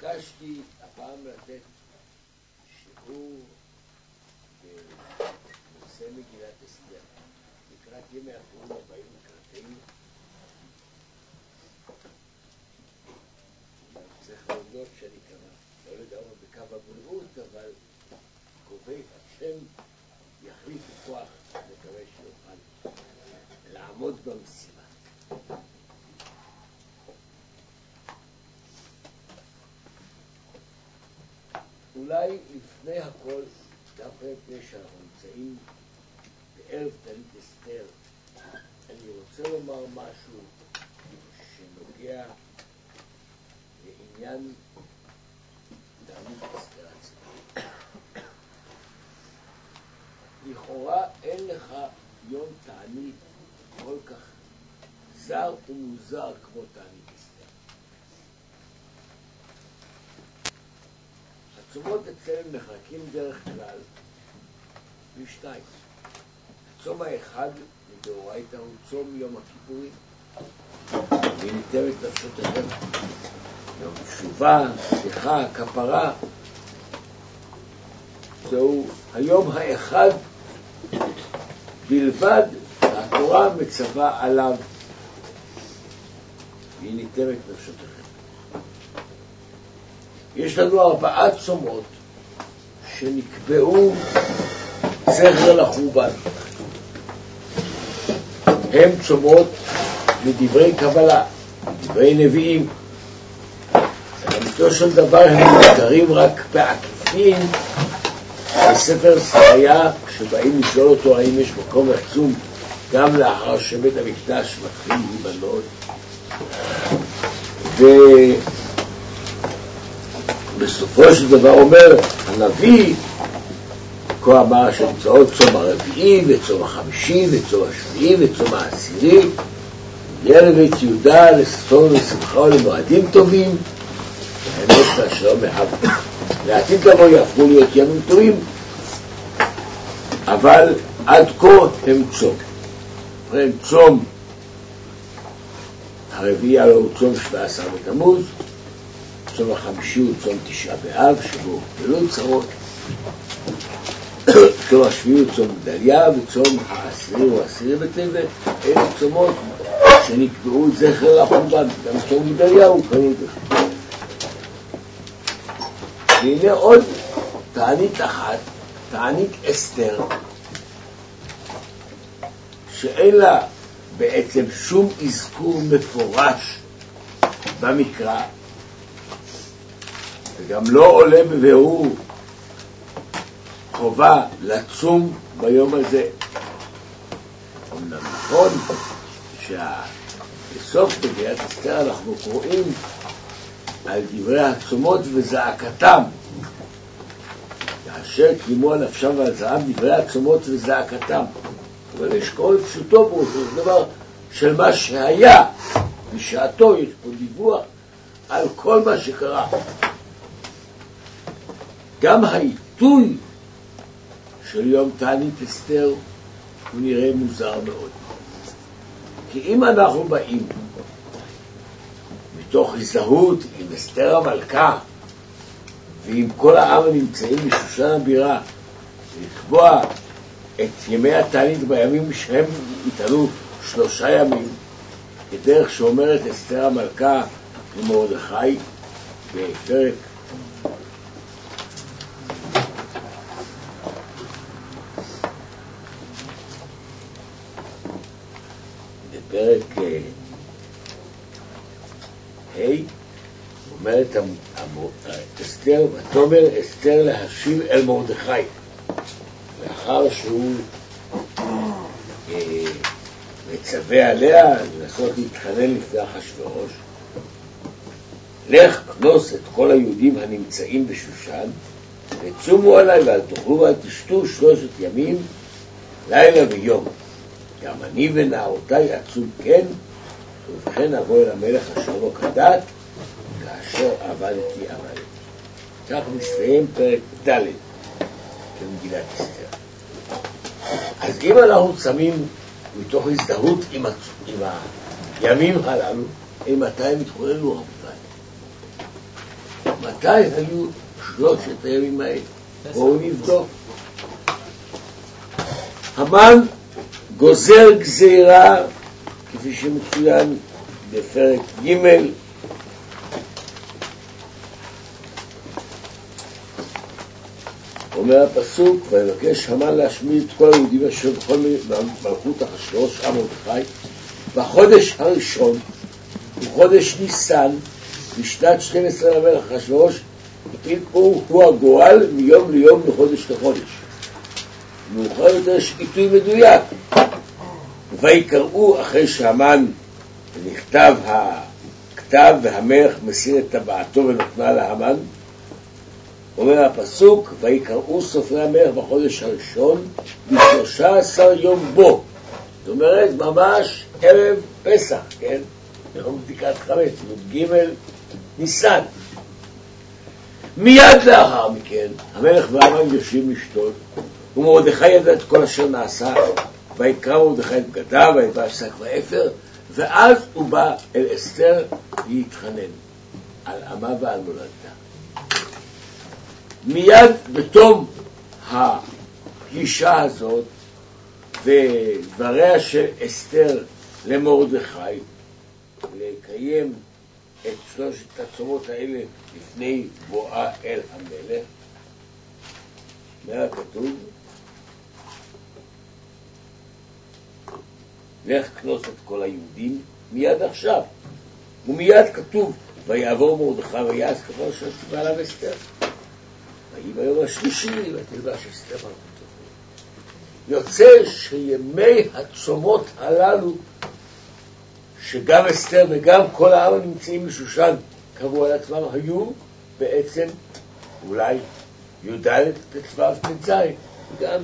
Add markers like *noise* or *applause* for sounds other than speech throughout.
ביקשתי הפעם לתת שיעור בנושא מגילת אסתר, לקראת ימי הפורים הבאים לקראתנו. צריך להודות שאני כמה, לא לגמרי בקו הבריאות, אבל קובע השם יחליף כוח, מקווה שיוכל לעמוד במשימה. אולי לפני הכל, דווקא לפני שאנחנו נמצאים בערב תלית אסתר, אני רוצה לומר משהו שנוגע לעניין תלית אסתר עצמי. לכאורה אין לך יום תענית כל כך זר ומוזר כמו תענית אסתר. הצומות אצלנו נחלקים דרך כלל לשתיים. הצום האחד מדאורייתא הוא צום יום הכיפורים, את נפשותיכם. יום תשובה, סליחה, כפרה. זהו היום האחד בלבד התורה מצווה עליו, והיא ניתנת נפשותיכם. יש לנו ארבעה צומות שנקבעו זכר לחורבן. הם צומות מדברי קבלה, מדברי נביאים. לאמיתו של דבר הם מוזכרים רק בעקיפין בספר שריה, כשבאים לשאול אותו האם יש מקום עצום גם לאחר שבית המקדש מתחיל להיבנות. ובסופו של דבר אומר הנביא, כה אמר שנמצאות צום הרביעי וצום החמישי וצום השביעי וצום העשירי, יהיה לבית יהודה לששון ולשמחה ולמועדים טובים, האמת והשלום מאהב. לעתיד לבוא יהפכו להיות ימים טובים, אבל עד כה הם צום. ובכן צום הרביעי הלוא הוא צום שבע עשר בתמוז, צום החמישי הוא צום תשעה באב, שבו הוכפלו צרות, צום השביעי הוא צום גדליה, וצום העשירי הוא עשירי בטבת, אלה צומות שנקבעו זכר לחורבן, גם צום גדליה הוא כלול בזה. והנה עוד תענית אחת, תענית אסתר, שאין לה בעצם שום אזכור מפורש במקרא, וגם לא עולה בבירור חובה לצום ביום הזה. אמנם נכון שבסוף מגילת אסתר אנחנו קוראים על דברי הצומות וזעקתם. כאשר קיימו על נפשם ועל זעם דברי הצומות וזעקתם. אבל יש קורא פשוטו בו, זה דבר של מה שהיה בשעתו, יש פה דיווח על כל מה שקרה. גם העיתוי של יום תענית אסתר הוא נראה מוזר מאוד. כי אם אנחנו באים מתוך הזדהות עם אסתר המלכה ועם כל העם הנמצאים בשושן הבירה, לקבוע את ימי התענית בימים שהם יתעלו שלושה ימים, כדרך שאומרת אסתר המלכה למרדכי בפרק אה, ה' אומרת אסתר, ותאמר אסתר להשיב אל מרדכי. לאחר שהוא אה, מצווה עליה לנסות להתחנן לפני אחשוורוש לך כנוס את כל היהודים הנמצאים בשושן וצומו עליי ואל תאכלו ואל תשתו שלושת ימים לילה ויום. גם אני ונערותיי עצום כן ובכן אבוא אל המלך אשר לא כדת כאשר עבדתי עבדתי כך מסתיים פרק ד' של מגילת אסתר אז אם אנחנו שמים מתוך הזדהות עם, הצ... עם הימים הללו, מתי הם התחוללו רבותיי? מתי היו שלושת הימים האלה? בואו נבדוק. המן גוזר גזירה, כפי שמצוין בפרק ג' אומר הפסוק, ויבקש המן להשמיד את כל היהודים אשר בכל מלכות אחשוורוש עם מרדכי בחודש הראשון, בחודש ניסן, בשנת 12 למלך אחשוורוש, הוא, הוא הגורל מיום ליום מחודש לחודש. מאוחר יותר יש עיתוי מדויק. ויקראו אחרי שהמן נכתב הכתב והמלך מסיר את טבעתו ונתנה להמן, אומר הפסוק, ויקראו סופרי המלך בחודש הראשון בשלושה עשר יום בו. זאת אומרת, ממש ערב פסח, כן? יום בדיקת חמץ, י"ג ניסן. מיד לאחר מכן, המלך והמן יושבים לשתות, ומרדכי ידע את כל אשר נעשה, ויקרא מרדכי את בגדיו, ויבא שק ואפר, ואז הוא בא אל אסתר להתחנן על עמה ועל מולדתה. מיד בתום הפגישה הזאת ודבריה של אסתר למרדכי לקיים את שלושת הצומות האלה לפני בואה אל המלך, מה כתוב? לך כנוס את כל היהודים מיד עכשיו. ומיד כתוב, ויעבור מרדכי ויעש ככל שציווה עליו אסתר. ויהי ביום השלישי ותלבש אסתר מלכותו. יוצא שימי הצומות הללו, שגם אסתר וגם כל העם הנמצאים בשושן קבעו על עצמם, היו בעצם אולי י"ד ט"ו ט"ז, גם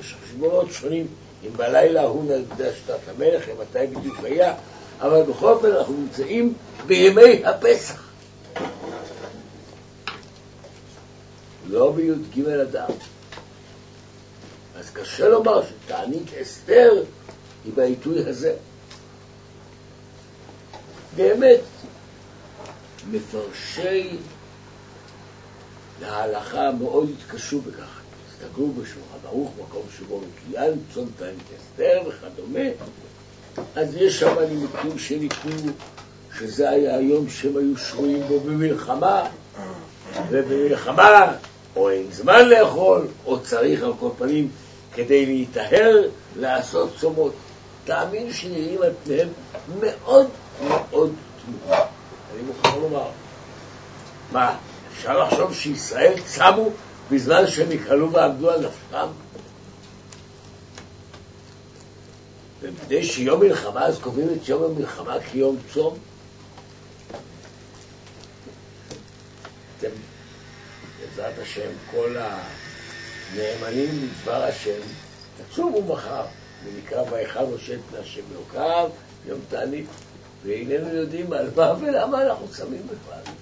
יש חשבונות שונים אם בלילה ההוא נגדה שנת המלך, אם מתי בדיוק היה, אבל בכל אופן אנחנו נמצאים בימי הפסח. לא בי"ג אדם. אז קשה לומר שתענית אסתר היא בעיתוי הזה. באמת, מפרשי להלכה מאוד התקשו בכך. הסתכלו בשולחן ערוך, מקום שבו מקוין, צאן תענית אסתר וכדומה, אז יש שם נימוקים שניתנו שזה היה היום שהם היו שרויים בו במלחמה, ובמלחמה או אין זמן לאכול, או צריך על כל פנים כדי להיטהר לעשות צומות. תאמין שנראים על פניהם מאוד מאוד תמוהה. אני מוכרח לומר, מה, אפשר לחשוב שישראל צמו בזמן שהם יקהלו ועמדו על נפשם? ומפני שיום מלחמה אז קובעים את יום המלחמה כיום צום? אתם בעזרת השם, כל הנאמנים לדבר השם, תצומו מחר, ונקרא ויכל משה פני השם אלוקיו, יום תענית, ואיננו יודעים על מה ולמה אנחנו צמים בכלל.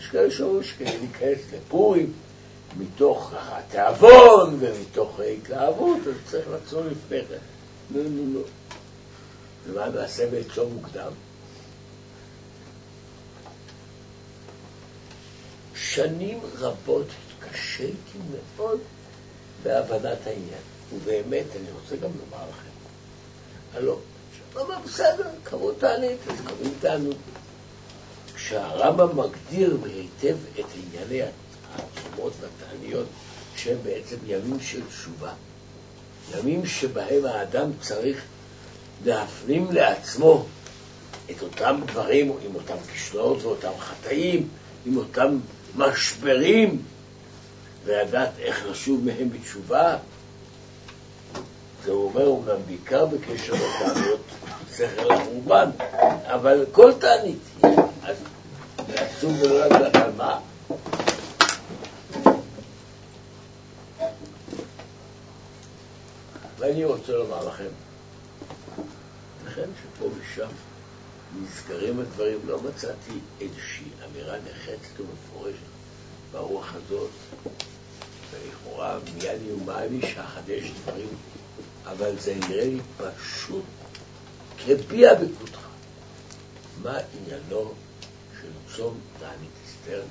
יש כאלה שאומרים שכדי להיכנס לפורים, מתוך התיאבון ומתוך ההתלהבות, אז צריך לצום לפני כן. לא, לא, לא. ומה נעשה בצום מוקדם? שנים רבות התקשיתי מאוד בהבנת העניין. ובאמת, אני רוצה גם לומר לכם, הלא, שאומר, בסדר, קראו תענית, אז קוראים תענית. כשהרמב"ם מגדיר היטב את ענייני התשומות והתעניות, שהם בעצם ימים של תשובה, ימים שבהם האדם צריך להפנים לעצמו את אותם דברים, עם אותם כישלונות ואותם חטאים, עם אותם משברים, ולדעת איך לשוב מהם בתשובה. זה אומר, אומנם בעיקר בקשר לטענות שכל החורבן, אבל כל תענית אז זה עצוב ולא לדעת על מה. ואני רוצה לומר לכם, לכן שפה ושם נזכרים הדברים, לא מצאתי איזושהי אמירה נחרצת ומפורשת ברוח הזאת, ולכאורה מיד לי שאחדש דברים, אבל זה נראה לי פשוט כביע בקותך. מה עניינו של צום תענית אסתר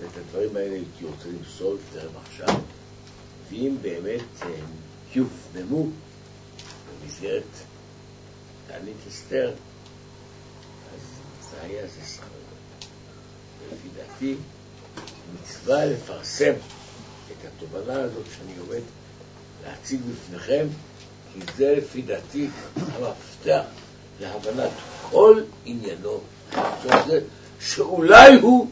ואת הדברים האלה הייתי רוצה למסור לפניכם עכשיו, ואם באמת הם יופנמו במסגרת תענית אסתר, זה היה זה שכר. לפי דעתי, מצווה לפרסם את התובנה הזאת שאני עומד להציג בפניכם, כי זה לפי דעתי המפתח להבנת כל עניינו, שאולי הוא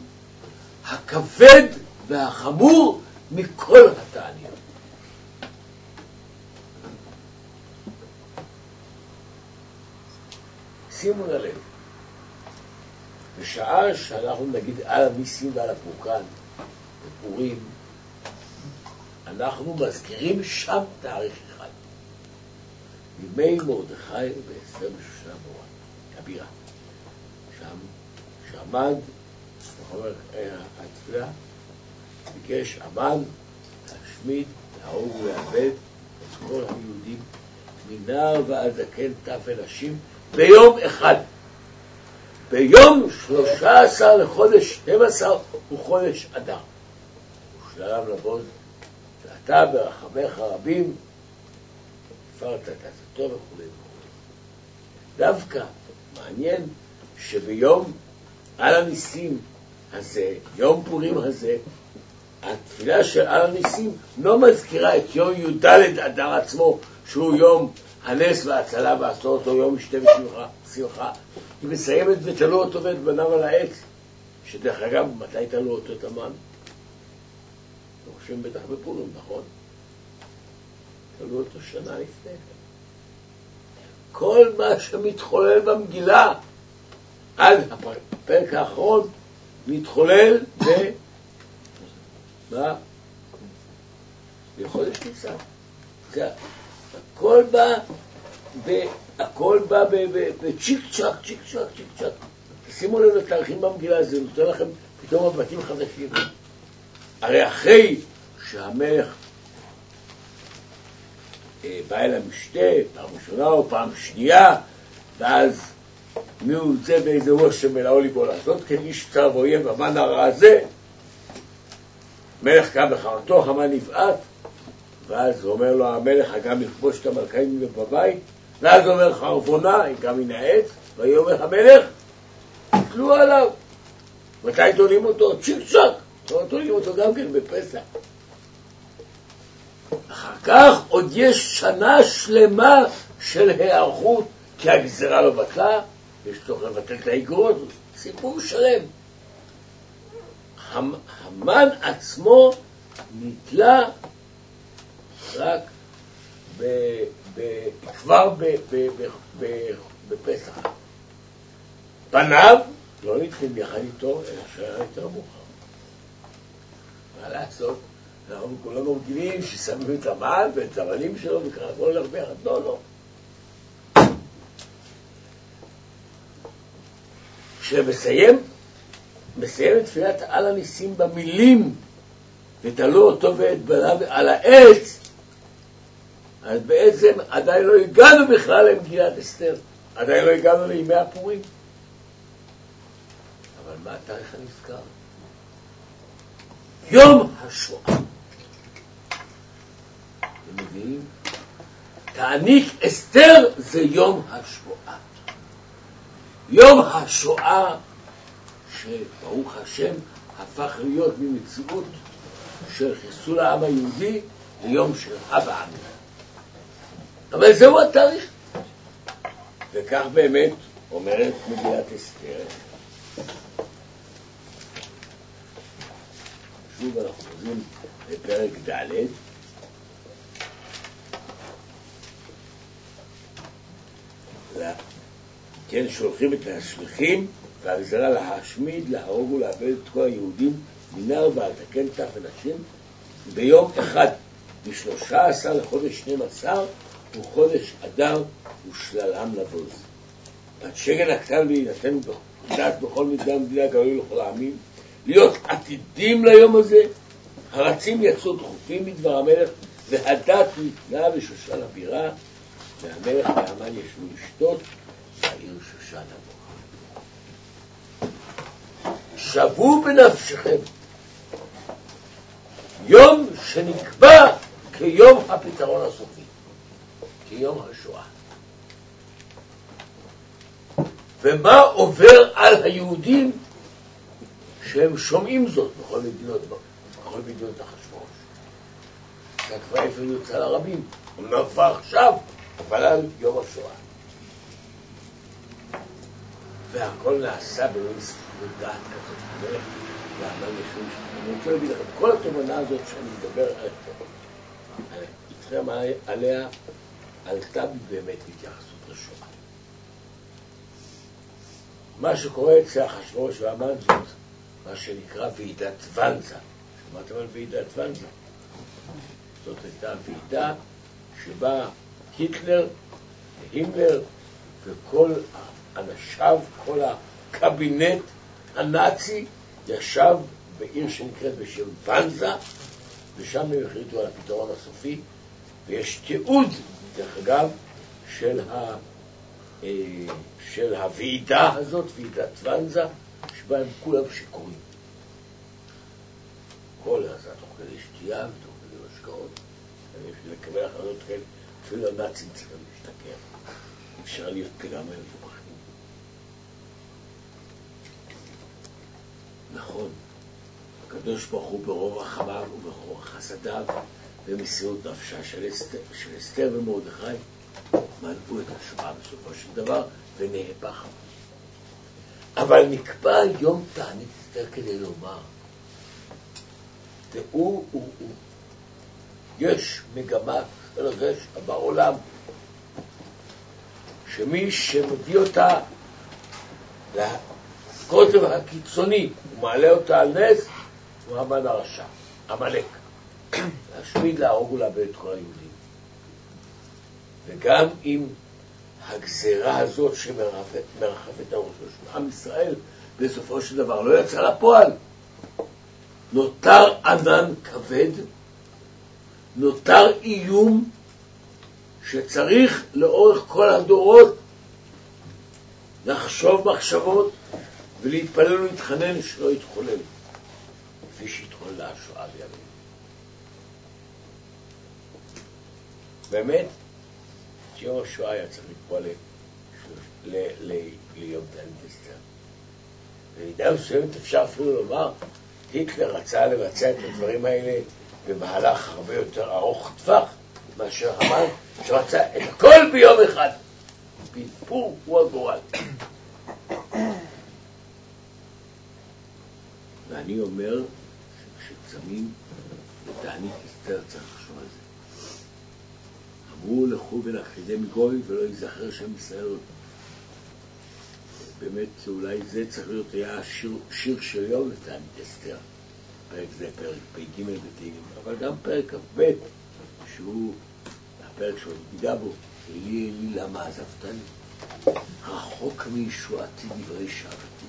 הכבד והחמור מכל התעניות. שימו ללב, בשעה שאנחנו נגיד על המיסים ועל הפורקן, בפורים, אנחנו מזכירים שם תאריך אחד. ימי מרדכי ואסתר בשושנה ברורה, הבירה. שם, שעמד, בחומר התפילה, ביקש המן להשמיד, להרוג ולאבד את כל היהודים, מנער ועד זקן, טף ונשים, ביום אחד. ביום שלושה עשר לחודש שנים עשר הוא חודש אדר. ושלם לבוז, ואתה ברחמך רבים הפרת את עצתו וכו' וכו'. דווקא מעניין שביום על הניסים הזה, יום פורים הזה, התפילה של על הניסים לא מזכירה את יום י"ד אדר עצמו, שהוא יום הנס וההצלה ועשו אותו יום משתה ושמחה. היא מסיימת ותלו אותו ואת בניו על העץ, שדרך אגב, מתי תלו אותו את המן? חושבים בטח בפורים, נכון? תלו אותו שנה לפני כן. כל מה שמתחולל במגילה עד הפרק האחרון מתחולל ב... מה? בחודש ניסן. הכל בא, הכל בא בצ'יק צ'אק, צ'יק צ'אק, צ'יק צ'אק. שימו לב לתאריכים במגילה, זה נותן לכם פתאום מבטים חדשים. הרי אחרי שהמלך אה, בא אל המשתה, פעם ראשונה או פעם שנייה, ואז מי הוא יוצא באיזה רושם מלאו ליבו לעשות, כן איש צר ואויב, המן הרע הזה, מלך קם בחרתו, המן נבעט, ואז אומר לו המלך, הגם לכבוש את המלכאים בבית, ואז אומר חרבונה, היא קם מן העץ, ויאמר המלך, תתלו עליו. מתי תולים אותו? צ'יק צ'אק. תולים אותו גם כן בפסח. אחר כך עוד יש שנה שלמה של היערכות, כי הגזרה לא בטלה, יש צורך לבטל את האגרות, סיפור שלם. המן עצמו נתלה רק ב, כבר בפסח. פניו לא נתחיל יחד איתו, אלא שהיה יותר מאוחר. מה לעשות? אנחנו כולנו רגילים ששמים את המן ואת הבנים שלו וככה הכל הולך ביחד. לא, לא. כשמסיים, מסיים את תפילת על הניסים במילים ותלו אותו ואת בניו על העץ, אז בעצם עדיין לא הגענו בכלל למגילת אסתר, עדיין לא הגענו לימי הפורים. אבל מה התאריך הנזכר? יום השואה. מביאים? תעניק אסתר זה יום השואה. יום השואה, שברוך השם הפך להיות ממציאות של חיסול העם היהודי ליום של הווה עמים. אבל זהו התאריך. וכך באמת אומרת מגילת אסתר. שוב אנחנו חוזרים לפרק ד' כן, שולחים את השליחים והגזרה להשמיד, להרוג ולאבד את כל היהודים מנער ועד זקן טף ונשים ביום אחד, משלושה עשר לחודש שנים עשר, וחודש אדר ושללם לבוז. עד שגן הקטן ויינתן דעת בכל מדינה ומדינה גלוי לכל העמים, להיות עתידים ליום הזה, הרצים יצאו דחופים מדבר המלך, והדת ניתנה לשושן הבירה, והמלך והמן ישבו לשתות, והעיר שושן המלך. שוו בנפשכם יום שנקבע כיום הפתרון הסופי, כיום השואה. ומה עובר על היהודים שהם שומעים זאת בכל מדינות, בכל מדינות אחשוורוש. כבר אפילו יוצא לרבים, אמנם כבר עכשיו, אבל על יום השואה. והכל נעשה במספר דעת כזאת. למה? משום שאני רוצה להגיד לכם, כל התובנה הזאת שאני מדבר איתכם עליה, עלתה באמת בהתייחסות לשואה. מה שקורה אצל אחשוורוש והמן זאת, מה שנקרא ועידת ואנזה. שמעתם על ועידת ואנזה? זאת הייתה ועידה שבה היטלר, הימלר וכל אנשיו, כל הקבינט הנאצי ישב בעיר שנקראת בשם ואנזה, ושם הם החליטו על הפתרון הסופי, ויש תיעוד, דרך אגב, של, ה, אה, של הוועידה הזאת, ועידת ואנזה, שבה הם כולם שיכורים. כל הזה, תוך כדי שתייה ותוך כדי משקאות, בשביל לקבל החלטות כאלה, אפילו הנאצים צריכים להשתכר. אפשר להיות לגמרי מבוכים. נכון, הקדוש ברוך הוא ברוב רחמיו וברוב חסדיו במסירות נפשה של אסתר, של אסתר ומרדכי מנעו את השואה בסופו של דבר ונהפך. אבל נקבע יום תענית אסתר כדי לומר, והוא, הוא, הוא. יש מגמה יש בעולם שמי שמביא אותה לקוטב הקיצוני ומעלה אותה על נס הוא המן הרשע, עמלק. להשמיד, להרוג ולאבד את כל היהודים. וגם אם הגזרה הזאת שמרחפת על ראשו של עם ישראל, בסופו של דבר לא יצא לפועל. נותר ענן כבד, נותר איום שצריך לאורך כל הדורות לחשוב מחשבות ולהתפלל ולהתחנן שלא יתחולל, כפי שהתחוללה השואה בימינו. באמת, השואה היה צריך לקבוע ליום אסתר. במידה מסוימת אפשר אפילו לומר, היטלר רצה לבצע את הדברים האלה במהלך הרבה יותר ארוך טווח מאשר המן, שרצה את הכל ביום אחד. פלפור הוא הגורל. ואני אומר שכשצמים לתענית אסתר צריך לחשוב על זה. אמרו לכו ונכחידם מגוי ולא ייזכר שם ישראל. באמת, אולי זה צריך להיות היה שיר, של יום לתענית אסתר. פרק זה פרק פ"ג בתהילים, אבל גם פרק כ"ב, שהוא הפרק ניגע בו, אלי אלי למה עזבתני? רחוק מישועתי דברי שבתי.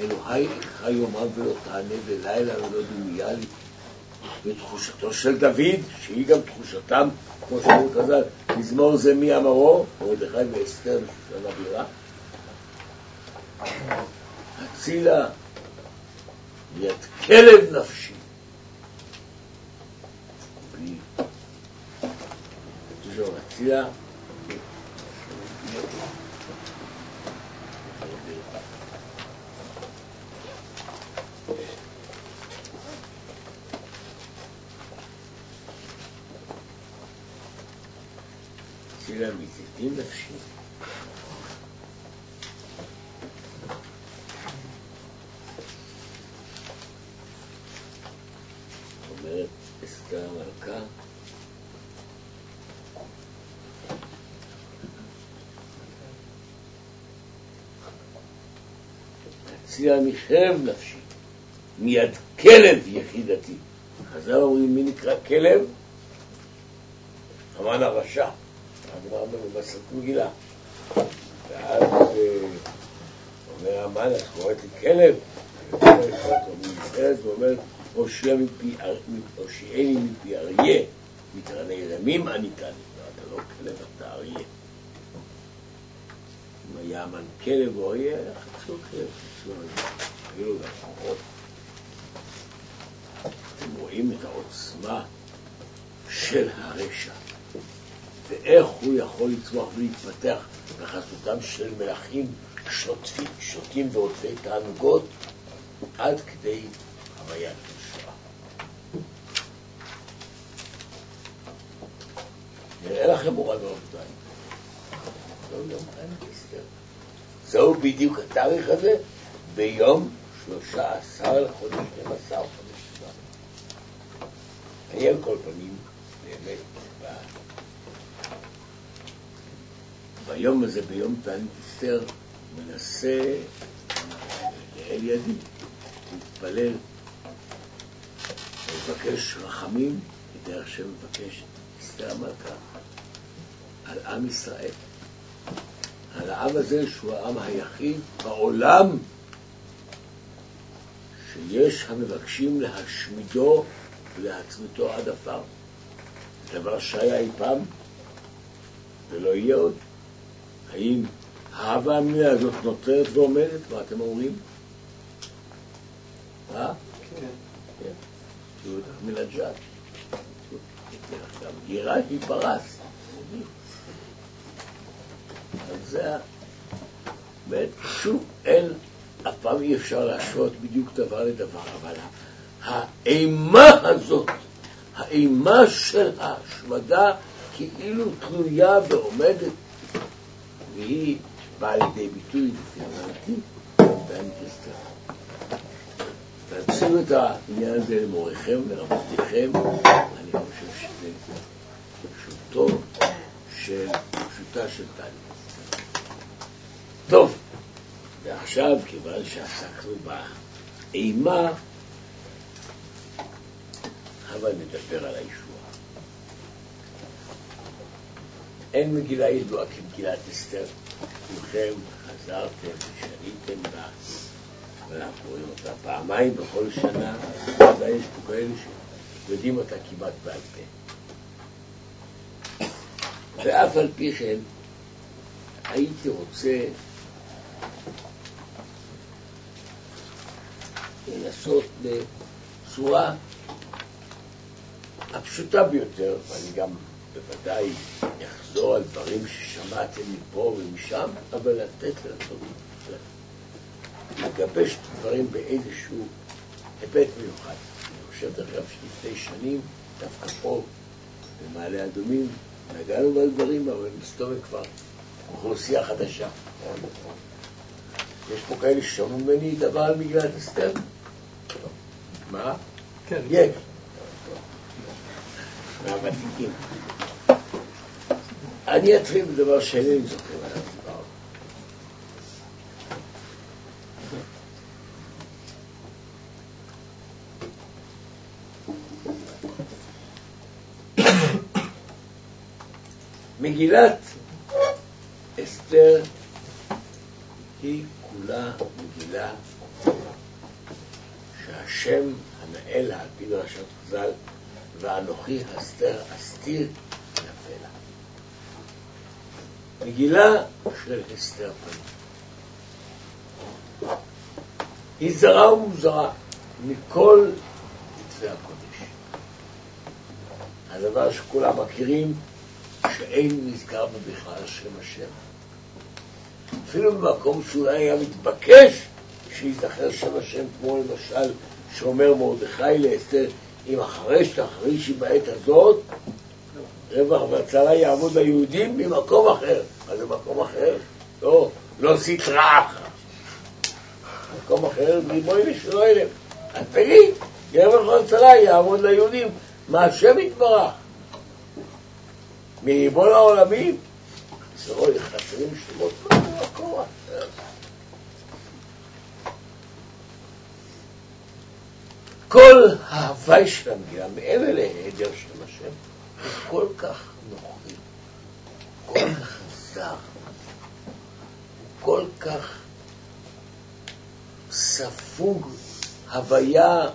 אלוהי אקרא יומם ולא תענה ולילה ולא דומיה לי. ותחושתו של דוד, שהיא גם תחושתם, כמו שאמרו חז"ל, מזמור זה מי אמרו, מרדכי ואסתר בשושן הבירה. הצילה מיד כלב נפשי. הצילה צילה מזיתים נפשי. אומרת אסתר המלכה, הציע מחרב נפשי, מיד כלב יחידתי. חז"ל אומרים, מי נקרא כלב? המן הרשע, הגמרא במסכת מגילה. ואז אומר המן, את קוראת לי כלב? ואומר, הושיעני מפי אריה, מתרני רמים עניתני. לא, אתה לא כלב, אתה אריה. אם היה המן כלב או אריה, כלב, חצו אריה. היו לו גם חורות. אתם רואים את העוצמה של הרשע, ואיך הוא יכול לצמוח ולהתפתח בחסותם של מלכים שוטפים, שוטים ועוטפי תענוגות, עד כדי חוויית השואה. נראה לכם מורה רבותיי. זהו יום חיים אסתר. זהו בדיוק התאריך הזה, ביום שלושה עשר לחודש, שנים עשר חודש שבא. אני על כל פנים, באמת, ביום הזה, ביום תענית אסתר, מנסה לאל ידי, להתפלל, לבקש רחמים, כדרך שמבקש אסתר המלכה, על עם ישראל. על העם הזה שהוא העם היחיד בעולם שיש המבקשים להשמידו ולהצמיתו עד עפר. דבר שהיה אי פעם ולא יהיה עוד. האם ההווה המילה הזאת נותרת ועומדת? מה אתם אומרים? אה? כן. כן. יהודה מלג'ת. גירה היא פרס. אז זה, באמת, שוב, אין, אף פעם אי אפשר להשוות בדיוק דבר לדבר, אבל האימה הזאת, האימה של ההשמדה, כאילו תלויה ועומדת, והיא באה לידי ביטוי, לפי באנטיסטר. תציעו את העניין הזה למוריכם, לרבותיכם, אני חושב שזה פשוטו של, פשוטה של תהליך. טוב, ועכשיו, כיוון שעסקנו באימה, הבה נדבר על הישועה. אין מגילה ידועה כמגילת אסתר. כולכם חזרתם ושניתם בה, ואנחנו רואים אותה פעמיים בכל שנה, ודאי יש פה כאלה שיודעים אותה כמעט בעל פה. ואף על פי כן, הייתי רוצה לנסות בצורה הפשוטה ביותר, ואני גם בוודאי אחזור על דברים ששמעתם מפה ומשם, אבל לתת לעשות, לגבש את הדברים באיזשהו היבט מיוחד. אני חושב, דרך אגב, שלפני שנים, דווקא פה, במעלה אדומים, נגענו בדברים, אבל מסתובב כבר אוכלוסייה חדשה. יש פה כאלה ששמעו ממני דבר על מגילת אסתר? מה? כן. יש. מהוותיקים. אני אתחיל בדבר שאינני זוכר עליו דיברנו. מגילת אסתר היא כולה מגילה שהשם הנאה על פי דרשת חז"ל ואנוכי אסתר אסתיר. מגילה של אסתר פנים. היא זרה ומוזרה מכל כתבי הקודש. הדבר שכולם מכירים, שאין נזכר בו בכלל שם השם. אפילו במקום שאולי היה מתבקש שייזכר שם השם, כמו למשל שאומר מרדכי לאסתר, אם אחרי שתחרישי בעת הזאת, רווח והצלה יעמוד ליהודים ממקום אחר. מה זה מקום אחר? לא, לא סטרא אחר. מקום אחר, ריבוי לשלו אליהם. אז תגיד, רווח והצלה יעמוד ליהודים. מה השם יתברך? מריבון העולמים? זה רואה חסרים שמות במקום אחר. כל ההוואי של המגילה, מעבר להיעדר של השם, הוא כל כך נוחי, כל כך זר, הוא כל כך ספוג הוויה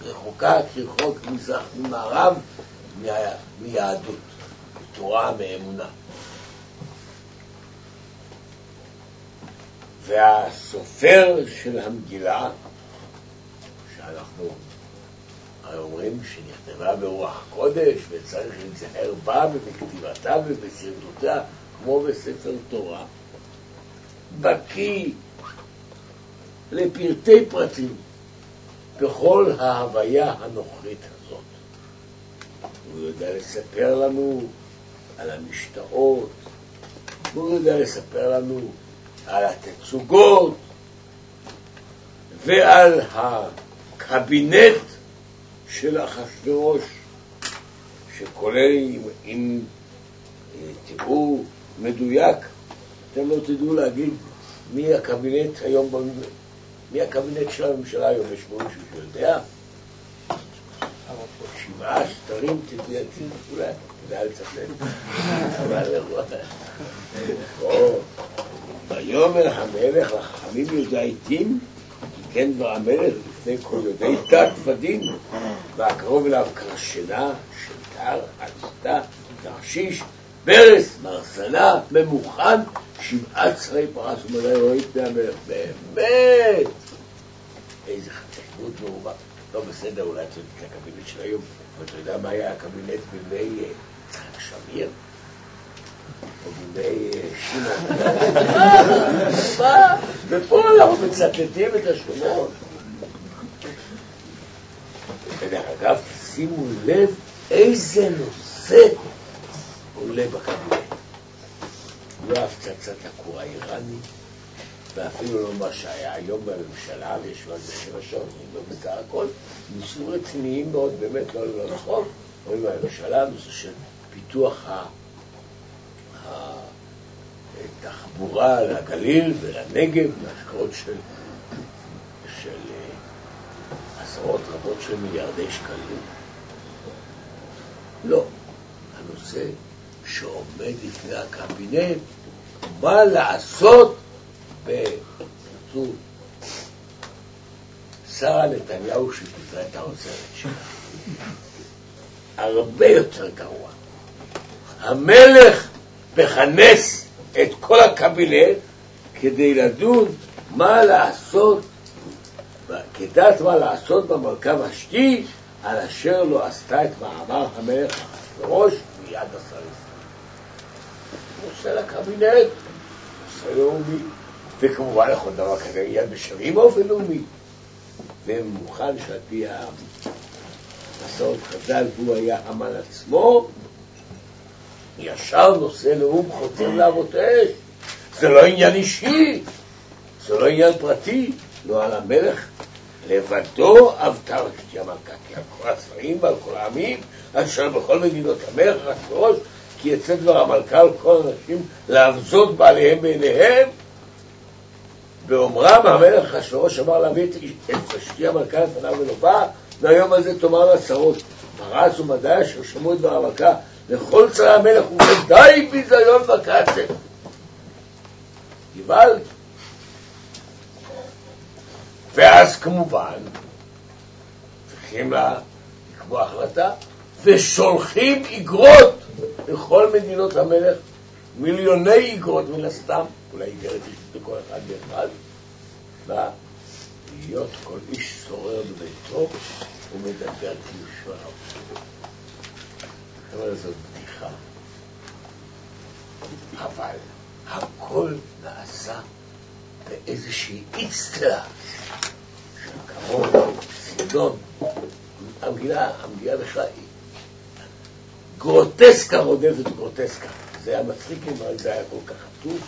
רחוקה כרחוק ממערב מיהדות, מתורה, מאמונה. והסופר של המגילה, שאנחנו אומרים שנכתבה ברוח קודש וצריך להיזהר בה ובכתיבתה ובסרטוטיה כמו בספר תורה. בקיא לפרטי פרטים בכל ההוויה הנוכרית הזאת. הוא יודע לספר לנו על המשתאות, הוא יודע לספר לנו על התצוגות ועל הקבינט של אחשוורוש, שכולל, אם, אם תראו מדויק, אתם לא תדעו להגיד מי הקבינט היום, מי הקבינט של הממשלה היום, יש מישהו שיודע? שבעה שטרים, תדעתי, אולי, כדאי לצטט. אבל ויאמר המלך לחכמים יודעי דין, כן דבר המלך כל יודעי דת ודין, והקרוב אליו קרשנה, שטר, עצתה, תרשיש, ברס, מרסנה, ממוכן, שבעה צרי פרס ומלא רואים פני המלך. באמת! איזה חתכנות מרובה. לא בסדר, אולי אתה יודע הקבינט של היום, אבל אתה יודע מה היה הקבינט בימי יצחק שמיר? או בימי שמעון. *laughs* ופה אנחנו מצטטים את השמות. ודרך אגב, שימו לב איזה נושא עולה בקבינט. לא הפצצת הכור האיראני, ואפילו לא מה שהיה היום בממשלה, ויש על זה שבע שעות, ובסך הכל נושאים רציניים מאוד, באמת לא לא לצחוק, אומרים בממשלה, נושא של פיתוח התחבורה לגליל ולנגב, מהשקעות של אה, עשרות רבות של מיליארדי שקלים. לא, הנושא שעומד לפני הקבינט, מה לעשות שרה נתניהו שפיטרה את העוזרת שלה. הרבה יותר גרוע. המלך מכנס את כל הקבינט כדי לדון מה לעשות, כדעת מה לעשות במלכה ושתי, על אשר לא עשתה את מאמר המלך אחשוורוש מיד השרים. נושא לקבינט, נושא לאומי. וכמובן לכל דבר כזה יד בשווים באופן לאומי. ומוכן שעל פי המסורת חז"ל, והוא היה המן עצמו, ישר נושא לאום חותם להבות אש. זה לא עניין אישי, זה לא עניין פרטי, לא על המלך לבדו אבטר המלכה, כי על כל הצבעים ועל כל העמים, אשר בכל מדינות המלך רק בראש, כי יצא דבר המלכה על כל האנשים להבזות בעליהם בעיניהם, באומרם המלך אחשוורוש אמר להביא את ושתי המלכה לפניו ולא בא, והיום הזה תאמר לעשרות, פרס ומדי אשר שמעו את דבר המלכה לכל צרי המלך וודאי ביזיון וקצף. גוואלד. ואז כמובן צריכים לקבוע החלטה ושולחים איגרות לכל מדינות המלך, מיליוני איגרות מן הסתם אולי איגרת לכל אחד ואחד, להיות כל איש שורר בביתו ומדבר כיושביו. אבל זאת בדיחה. אבל הכל נעשה באיזושהי איצטלה של כבוד, סגנון. המגילה, המגילה בכלל היא גרוטסקה רודפת גרוטסקה. זה היה מצחיק אם זה היה כל כך חטוף.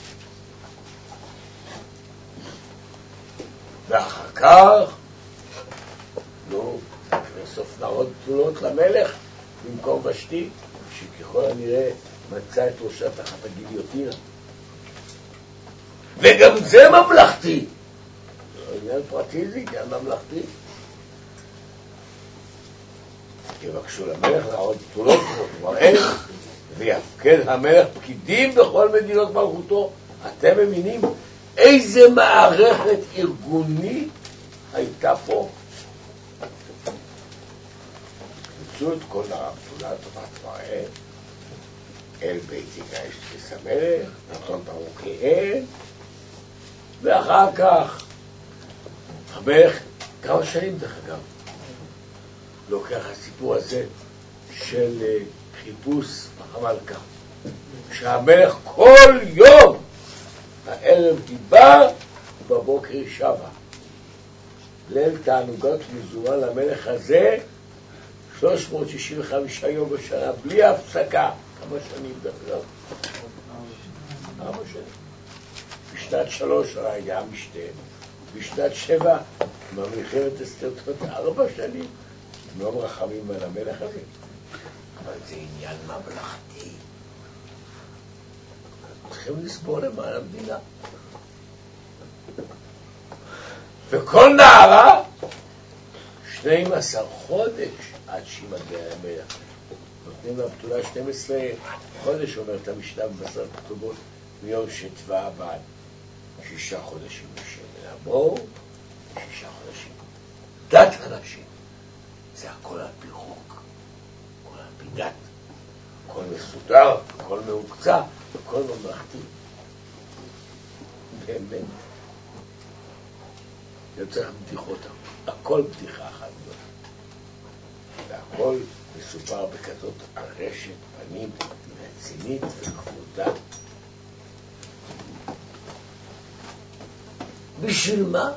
ואחר כך, נו, בסוף נערות בתולות למלך במקום ושתי, שככל הנראה מצא את ראשה תחת הגיליוטינה. וגם זה ממלכתי. לא עניין פרטי זה עניין ממלכתי. יבקשו למלך להראות בתולות, כבר אין, ויפקד המלך פקידים בכל מדינות מלכותו. אתם מבינים איזה מערכת ארגונית הייתה פה? יצאו את כל הפעולה טובת מראה אל בית יגאש כסמלך, נתון ברוכי אל, ואחר כך המלך, כמה שנים דרך אגב, לוקח הסיפור הזה של אה, חיפוש המלכה. שהמלך כל יום, הערב דיבר, בבוקר שבה. ליל תענוגות מזומן למלך הזה, 365 יום בשנה, בלי הפסקה. כמה שנים דרך אגב? ארבע שנים. בשנת שלוש היה משתה, בשנת שבע, במלחמת אסתר ארבע שנים, לא מרחמים על המלך הזה. אבל זה עניין ממלכתי. צריכים לסבול למען המדינה. וכל נערה, 12 חודש עד שהיא מגיעה למלך. נותנים לה בתולה 12 חודש, אומרת המשנה במסרת כתובות, מיום שטבע הבעל. שישה חודשים לשם לעבור, שישה חודשים. דת הנשים, זה הכל על פי חוק, הכל על פי דת, הכל מסודר, הכל מהוקצע, הכל ממלכתי. באמת. צריך בדיחות, הכל בדיחה אחת גדולה. והכל מסופר בכזאת ארשת פנים רצינית וכבודה. בשביל מה?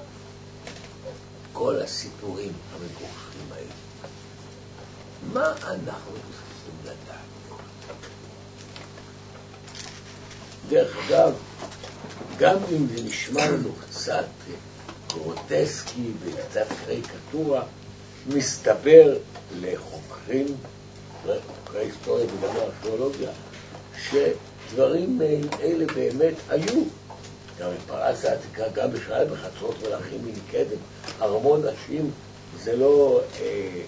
כל הסיפורים המגוחכים האלה. מה אנחנו צריכים לדעת? דרך אגב, גם אם זה נשמע לנו קצת גרוטסקי וקצת קריקטורה, מסתבר לחוקרים, חוקרי היסטוריה וגם הארכיאולוגיה, שדברים אלה באמת היו. גם בפרס העתיקה, גם בכלל בחצרות מלאכים מנקדם, ארמון נשים זה לא אה,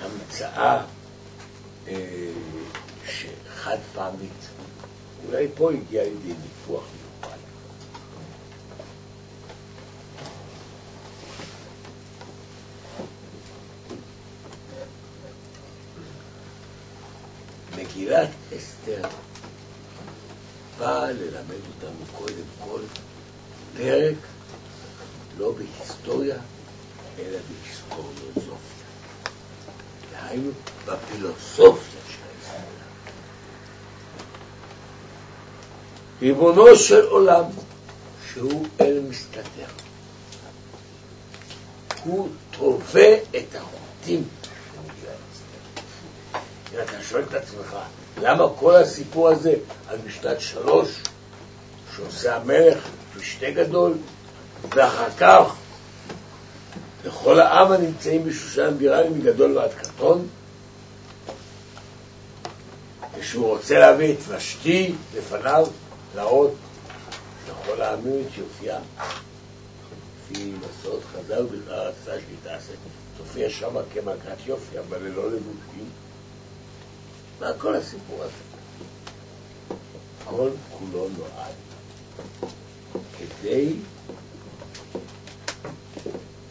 המצאה אה, חד פעמית. אולי פה הגיע לידי ניפוח מיוחד. מגילת אסתר באה ללמד אותנו קודם כל פרק לא בהיסטוריה, אלא בהיסטוריוזופיה. דהיינו, בפילוסופיה של ההיסטוריה. ריבונו של עולם, שהוא אל מסתתר, הוא תובע את החוטים אתה שואל את עצמך, למה כל הסיפור הזה על משנת שלוש, שעושה המלך משתה גדול, ואחר כך לכל העם הנמצאים בשושן בירה מגדול ועד קטון, כשהוא רוצה להביא את ושתי לפניו, להראות לכל העמים את יופייה. לפי מסעות חז"ל בכלל רצתה שהיא תעשה, תופיע שמה כמלכת יופי, אבל ללא לבושים. מה כל הסיפור הזה? כל כולו נועד כדי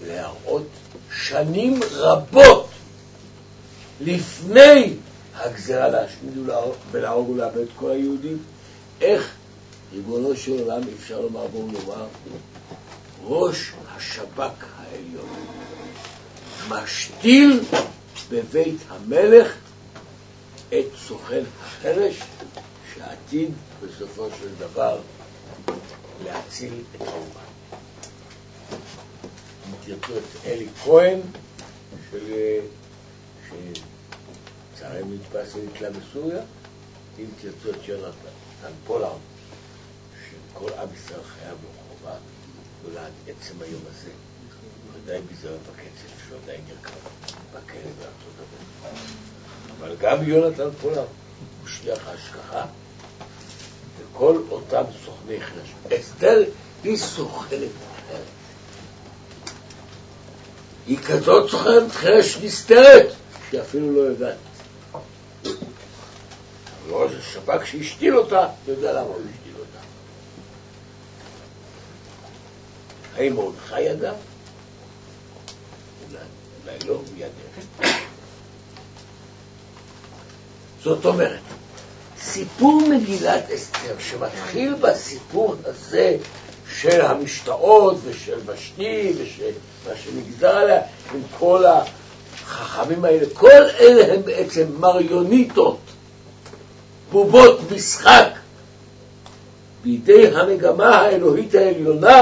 להראות שנים רבות לפני הגזרה להשמיד ולהרוג ולאבד את כל היהודים, איך ריבונו של עולם, אפשר לומר בואו נאמר, ראש השב"כ העליון משתיל בבית המלך את סוכן החרש שעתיד בסופו של דבר להציל את האומה. אם תרצו את אלי כהן, של... שלצערנו נתפס ונתלה בסוריה, אם תרצו את יונתן פולארד, שכל עם ישראל חייב לו חובה גדולה עצם היום הזה, ודאי ביזיון בקצב שהוא עדיין ירכב בכלא בארצות הברית. אבל גם יונתן פולארד הוא שליח ההשגחה וכל אותם סוכני חרש. אסתר היא סוכנת אחרת. היא כזאת סוכנת חרש נסתרת, שהיא אפילו לא יודעת. ראש השב"כ שהשתיל אותה, יודע למה הוא השתיל אותה. האם מרדכי ידע? אולי, לא, הוא ידע. זאת אומרת, סיפור מגילת אסתר, שמתחיל בסיפור הזה של המשתאות ושל ושתי ושל מה שנגזר עליה, עם כל החכמים האלה, כל אלה הם בעצם מריוניטות, בובות משחק, בידי המגמה האלוהית העליונה,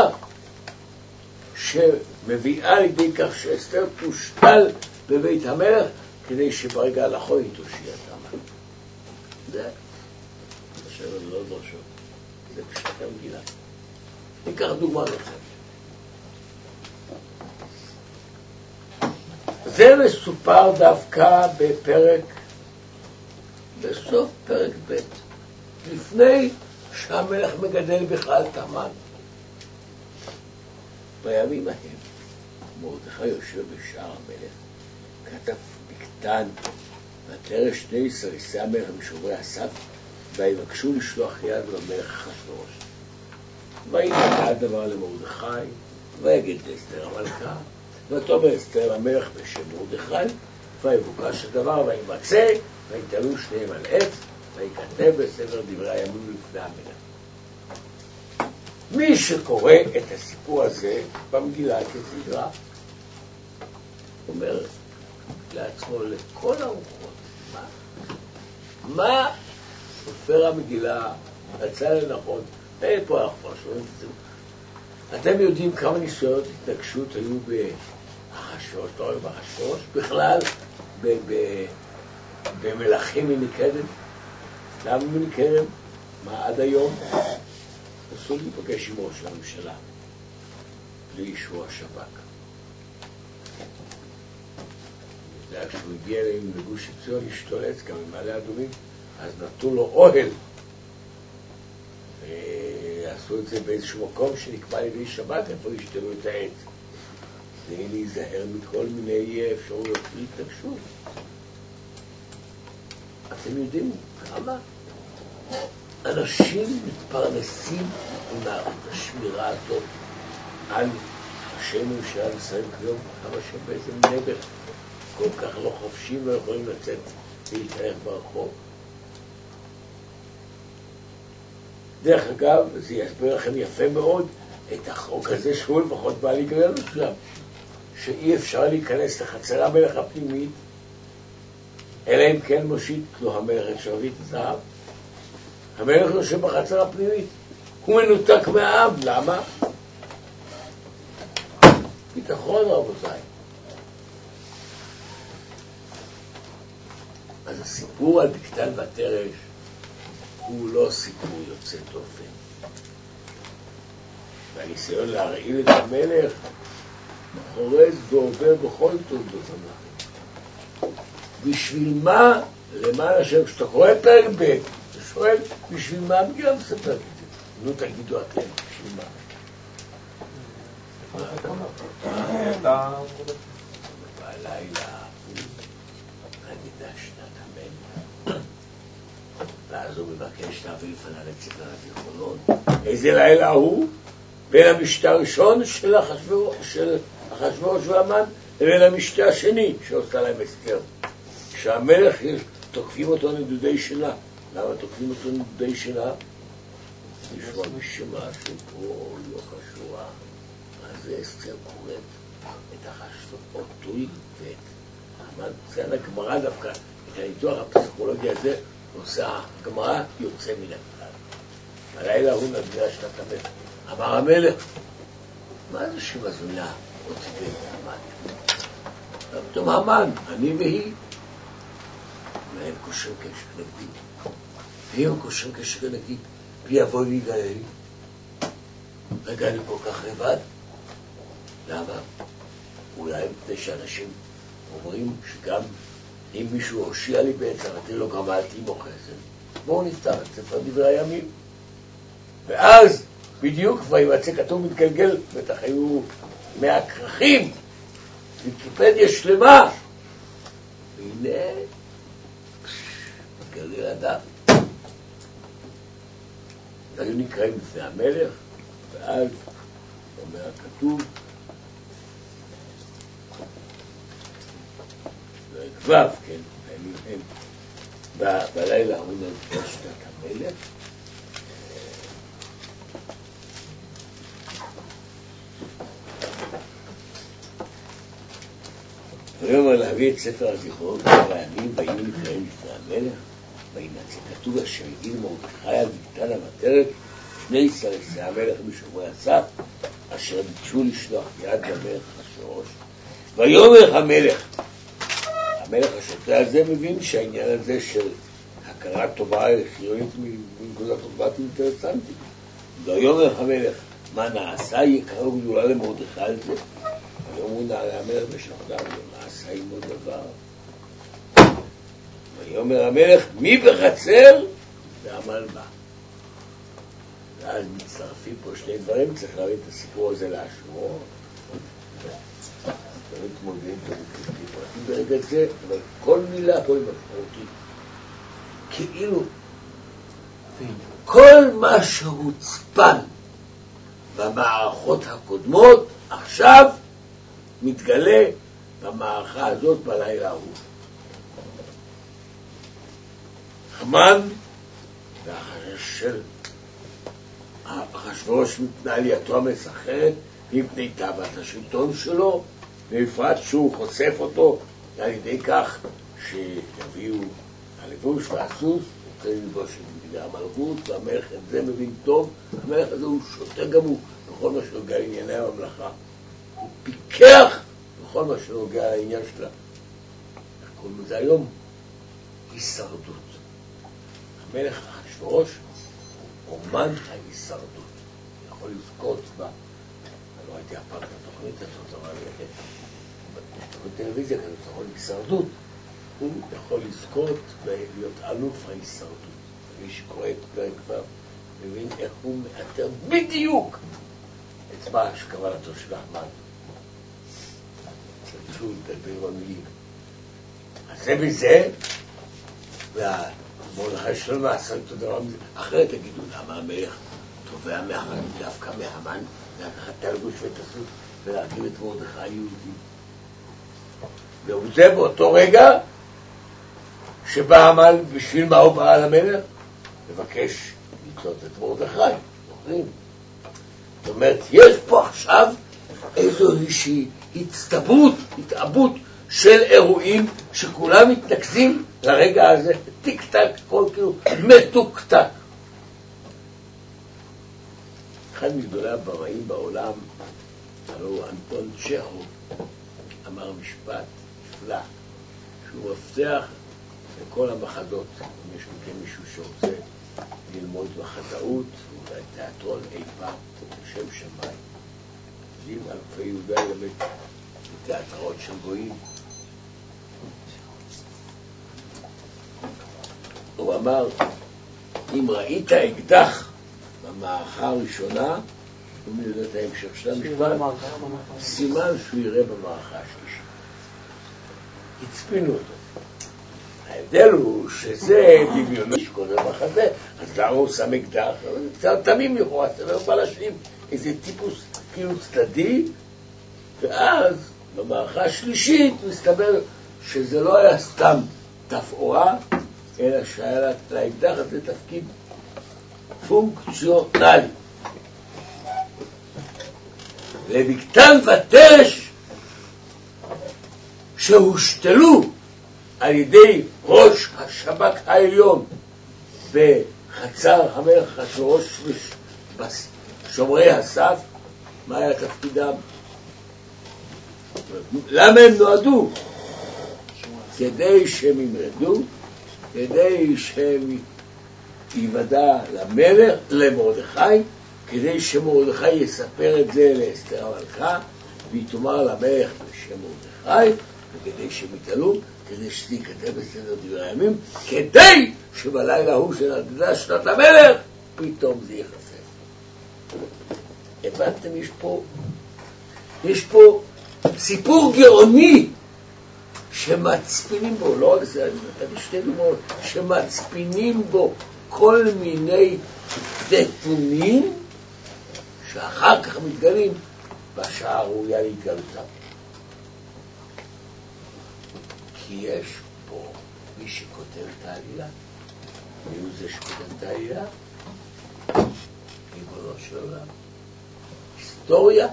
שמביאה לידי כך שאסתר תושתל בבית המלך, כדי שברגע הנכון היא תושיע את המן. זה, עכשיו אני לא דרשות, זה פשוט המגילה. ניקח דוגמה נוספת. זה מסופר דווקא בפרק, בסוף פרק ב', לפני שהמלך מגדל בכלל את המן. בימים ההם, מרדכי יושב בשער המלך, כתב בקטן, ותרא שני סריסי המלך משומרי הסף, ויבקשו לשלוח יד למלך אחשורוש. וידע הדבר למרדכי, ויגיד לאסתר המלכה, ותאמר אסתר המלך בשם מרדכי, ויבוקש הדבר, וימצא, ויתלו שניהם על עץ, ויכתב בספר דברי הימים לפני המלך. מי שקורא את הסיפור הזה במגילה כסדרה, אומר לעצמו לכל הרוחות, מה סופר המגילה מצא לנכון, איפה אנחנו שומעים את זה? אתם יודעים כמה ניסיונות התנגשות היו באחשוש, לא רק באחשוש, בכלל במלכים מניקדם? למה מניקדם? מה עד היום? אסור להיפגש עם ראש הממשלה בלי אישור השב"כ. היה כשהוא הגיע אליהם לגוש עציון להשתולץ גם במעלה אדומים, אז נתנו לו אוהל. ועשו את זה באיזשהו מקום שנקבע על ידי שבת, איפה ישתלו את העץ. כדי להיזהר מכל מיני אפשרויות להתנגשות. אתם יודעים כמה אנשים מתפרנסים ממערכת השמירה הזאת על ראשי ממשלת ישראל כיום, כמה שהם נבר כל כך לא חופשיים, לא יכולים לצאת ולהתארך ברחוב. דרך אגב, זה יסביר לכם יפה מאוד את החוק הזה שהוא לפחות בא להיגרר מסוים, שאי אפשר להיכנס לחצר המלך הפנימית, אלא אם כן מושיט לו המלך את שרביט הזהב. המלך יושב בחצר הפנימית, הוא מנותק מהעם, למה? ביטחון רבותיי. אז הסיפור על בקתן ותרש הוא לא סיפור יוצא דופן. והניסיון להרעיל את המלך חורז ועובר בכל תולדות המלכים. בשביל מה, למען השם, כשאתה קורא פרק ב', אתה שואל, בשביל מה המגילה מספרת את זה? נו, תגידו אתם, בשביל מה? בלילה ואז הוא מבקש להביא לפניו את ספר הזיכרונות. איזה לילה הוא? בין המשתה הראשון של אחשוורוש והמן לבין המשתה השני שעושה להם אסתר. כשהמלך תוקפים אותו נדודי שינה. למה תוקפים אותו נדודי שינה? לשמוע משמע שפה לא קשורה. אז אסתר קוראת את אותו ואת. זה על הגמרא דווקא, את הניתוח הפסיכולוגי הזה עושה הגמרא יוצא מן הכלל. הלילה הוא נגלה שנת המלך. אמר המלך, מה זה שמזמינה אותי בית המן? פתאום המן, אני והיא. והם קושרים קשר נגדי. ואם הם קושרים קשר נגדי, מי יבוא ויגלה לי? רגע, אני כל כך לבד. למה? אולי מפני שאנשים אומרים שגם אם מישהו הושיע לי בעצרתי לא גמלתי בו חסד. בואו נפתח את ספר דברי הימים. ואז בדיוק וימצא כתוב מתגלגל, בטח היו מאה כרכים, ויקיפדיה שלמה. והנה, מתגלגל הדף. היו נקראים לפני המלך, ואז אומר הכתוב, ו', כן, הימים הם בלילה ההוא נפגש את המלך. ויאמר להביא את ספר הזיכרונות והימים ויהיו נקראים לפני המלך וינצא כתוב אשר הגיל מרדכי על בגתן המטרת שני סרסי המלך משומרי הסף אשר ביקשו לשלוח יד למלך אחשורוש ויאמר המלך המלך השוטה הזה מבין שהעניין הזה של הכרה טובה חיונית מנקודת מבט אינטרסנטית ויאמר המלך מה נעשה? יקרא גדולה למרדכי על זה. ויאמרו נערי המלך בשכנם ונעשה עמו דבר. ויאמר המלך מי בחצר? ועמל בה. ואז מצטרפים פה שני דברים, צריך להבין את הסיפור הזה לאשמו. לא מתמודדים פרטים ברגע זה, אבל כל מילה פה היא משמעותית. כאילו, כל מה שהוצפן במערכות הקודמות, עכשיו מתגלה במערכה הזאת בלילה ההוא. המן והחשש של אחשוורוש מעלייתו המסחרת מפני תאוות השלטון שלו, ובפרט שהוא חושף אותו על ידי כך שיביאו הלבוש והסוס, רוצה ללבוש את בגדי המלכות, והמלך את זה מבין טוב, המלך הזה הוא שוטה גמור בכל מה שנוגע לענייני הממלכה. הוא פיקח בכל מה שנוגע לעניין שלה. איך קוראים לזה היום? הישרדות. המלך אחשוורוש אומן ההישרדות. יכול לזכות בה, אני לא ראיתי אף פעם את התוכנית הזאת, אבל בתוכנית טלוויזיה כזאת, יכול הישרדות, הוא יכול לזכות ולהיות אלוף ההישרדות. מי שקורא את פרק ו' מבין איך הוא מאתר בדיוק את מה שכוונתו של האמן. צלצול, לדבר במילים. אז זה וזה, וה... מרדכי שלום עשה את הדבר הזה. אחרת תגידו, למה המלך תובע מהמן, דווקא מהמן, לקחת את הלבוש ואת ולהקים את מרדכי היהודי. וזה באותו רגע שבא המן, בשביל מה הוא בא למלך? לבקש לתלות את מרדכי, זוכרים? זאת אומרת, יש פה עכשיו איזושהי הצטברות, התאבות של אירועים שכולם מתנקזים לרגע הזה, טיק טק, הכל כאילו מתוקתק. אחד מגדולי הבמאים בעולם, הלוא הוא אנטון צ'כו, אמר משפט נפלא, שהוא מפתח לכל המחדות, אם יש מכם מישהו שרוצה ללמוד מחזאות, אולי תיאטרון אי פעם, בשם שמיים. יודעים אלפי יהודה ילמד בתיאטרון של גויים. הוא אמר, אם ראית אקדח במערכה הראשונה, הוא יודע את ההמשך של המשפט, סימן שהוא יראה במערכה השלישית. הצפינו אותו. ההבדל הוא שזה דמיוני שקודם מחזה, אז למה הוא שם אקדח? זה קצת תמים לכאורה, זה לא בא להשלים איזה טיפוס כאילו צדדי, ואז במערכה השלישית מסתבר שזה לא היה סתם תפאורה, אלא שהיה לאקדח הזה תפקיד פונקציונלי. לבקתן ותש שהושתלו על ידי ראש השב"כ העליון בחצר המלך השורש שומרי הסף, מה היה תפקידם? למה הם נועדו? כדי שהם ימרדו כדי שיוודע למלך, למרדכי, כדי שמרדכי יספר את זה לאסתר המלכה, והיא תאמר למלך בשם מרדכי, וכדי שהם יתעלו, כדי שזה ייכתב בסדר דברי הימים, כדי שבלילה ההוא של עתידה שנת המלך, פתאום זה ייחשף. הבנתם? יש פה, יש פה סיפור גאוני שמצפינים בו, לא רק זה, אני נתתי שתי דוגמאות, שמצפינים בו כל מיני נתונים שאחר כך מתגלים בשעה הראויה להתגלותם. כי יש פה מי שכותב את העלילה, מי הוא זה שכותב את העלילה? ריבונו של עולם. היסטוריה,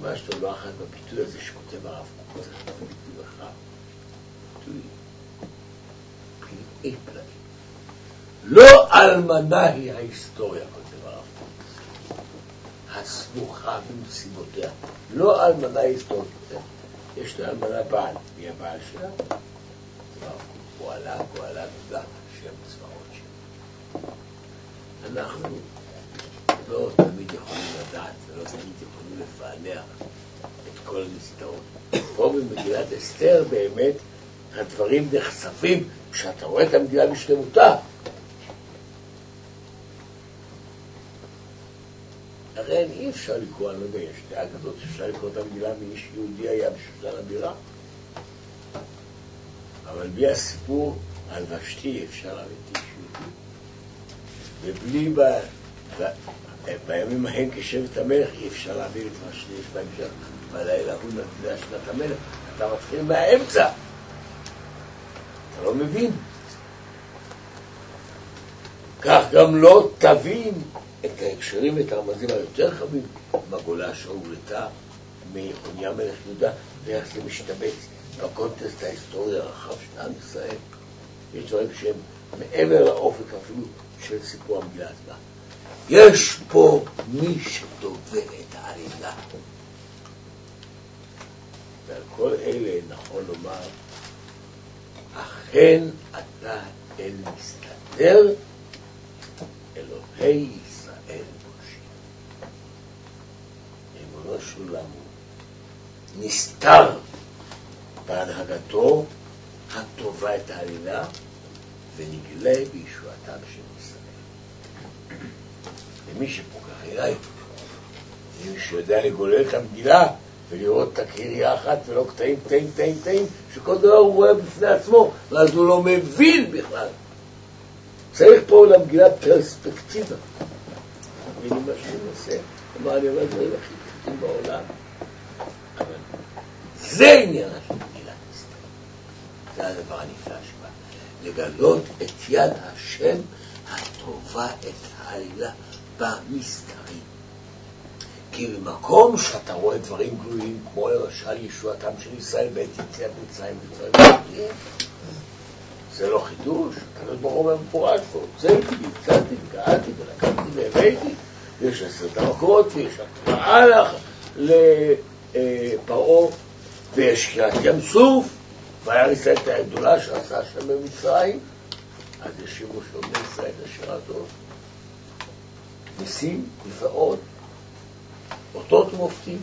מה שאתה לא אחת בביטוי הזה שכותב הרב קוק, זה ביטוי אחד. ביטוי פלאי פלאי. לא אלמנה היא ההיסטוריה. הסמוכה בנסיבותיה. לא אלמנה היא היסטוריה. יש לאלמנה בעל. מי הבעל שלה? פועלה, פועלה גדולה, שם צבאות שלה. אנחנו לא תמיד יכולים לדעת ולא תמיד יכולים לפענח את כל הנסתרות. פה במגילת אסתר באמת הדברים נחשפים כשאתה רואה את המגילה בשלמותה. הרי אי אפשר לקרוא, אני לא יודע, יש דעה כזאת שאפשר לקרוא את המגילה מאיש יהודי היה בשושן הבירה. אבל בלי הסיפור על ושתי אפשר איש יהודי. ובלי בימים ההם כשבט המלך אי אפשר להבין את מה שיש בהמשך. בלילה הוא נתנה שנת המלך. אתה מתחיל מהאמצע. אתה לא מבין. כך גם לא תבין את ההקשרים ואת הרמזים היותר רחבים בגולה שהובלטה מיחוניה מלך יהודה ואיך זה משתבץ בקונטסט ההיסטורי הרחב של עם ישראל. יש דברים שהם מעבר לאופק אפילו של סיפור המגילה עצמה. יש פה מי שתובע את העלילה. ועל כל אלה נכון לומר, אכן אתה אל מסתדר, אלוהי ישראל מושיע. עולם הוא נסתר בהנהגתו הטובה את העלילה ונגלה בישועתם של ישראל. למי שפוקח עיניי, למי שיודע לגולל את המגילה ולראות את הקריאה אחת ולא קטעים, קטעים, קטעים, קטעים, שכל דבר הוא רואה בפני עצמו, ואז הוא לא מבין בכלל. צריך פה למגילה פרספקטיבה. מבינים מה שאני עושה? אמר, אני אומר דברים הכי פשוטים בעולם, אבל זה עניין של מגילת אסתר. זה הדבר הנפלא שבה. לגלות את יד השם הטובה את העלילה במסתרים. כי במקום שאתה רואה דברים גלויים, כמו למשל ישועתם של ישראל בעת יציאת מצרים וצריך זה לא חידוש, הקדוש ברוך הוא אומר מפורש פה, הוצאתי, יצאתי, וקראתי, ולקחתי והבאתי, ויש עשרת המקורות, ויש התראה לפרעה, ויש קריאת ים סוף, והיה ישראל את הגדולה שעשה השם במצרים, אז ישיבו של בני ישראל את השירתו. ניסים, נפלאות, אותות ומופתים.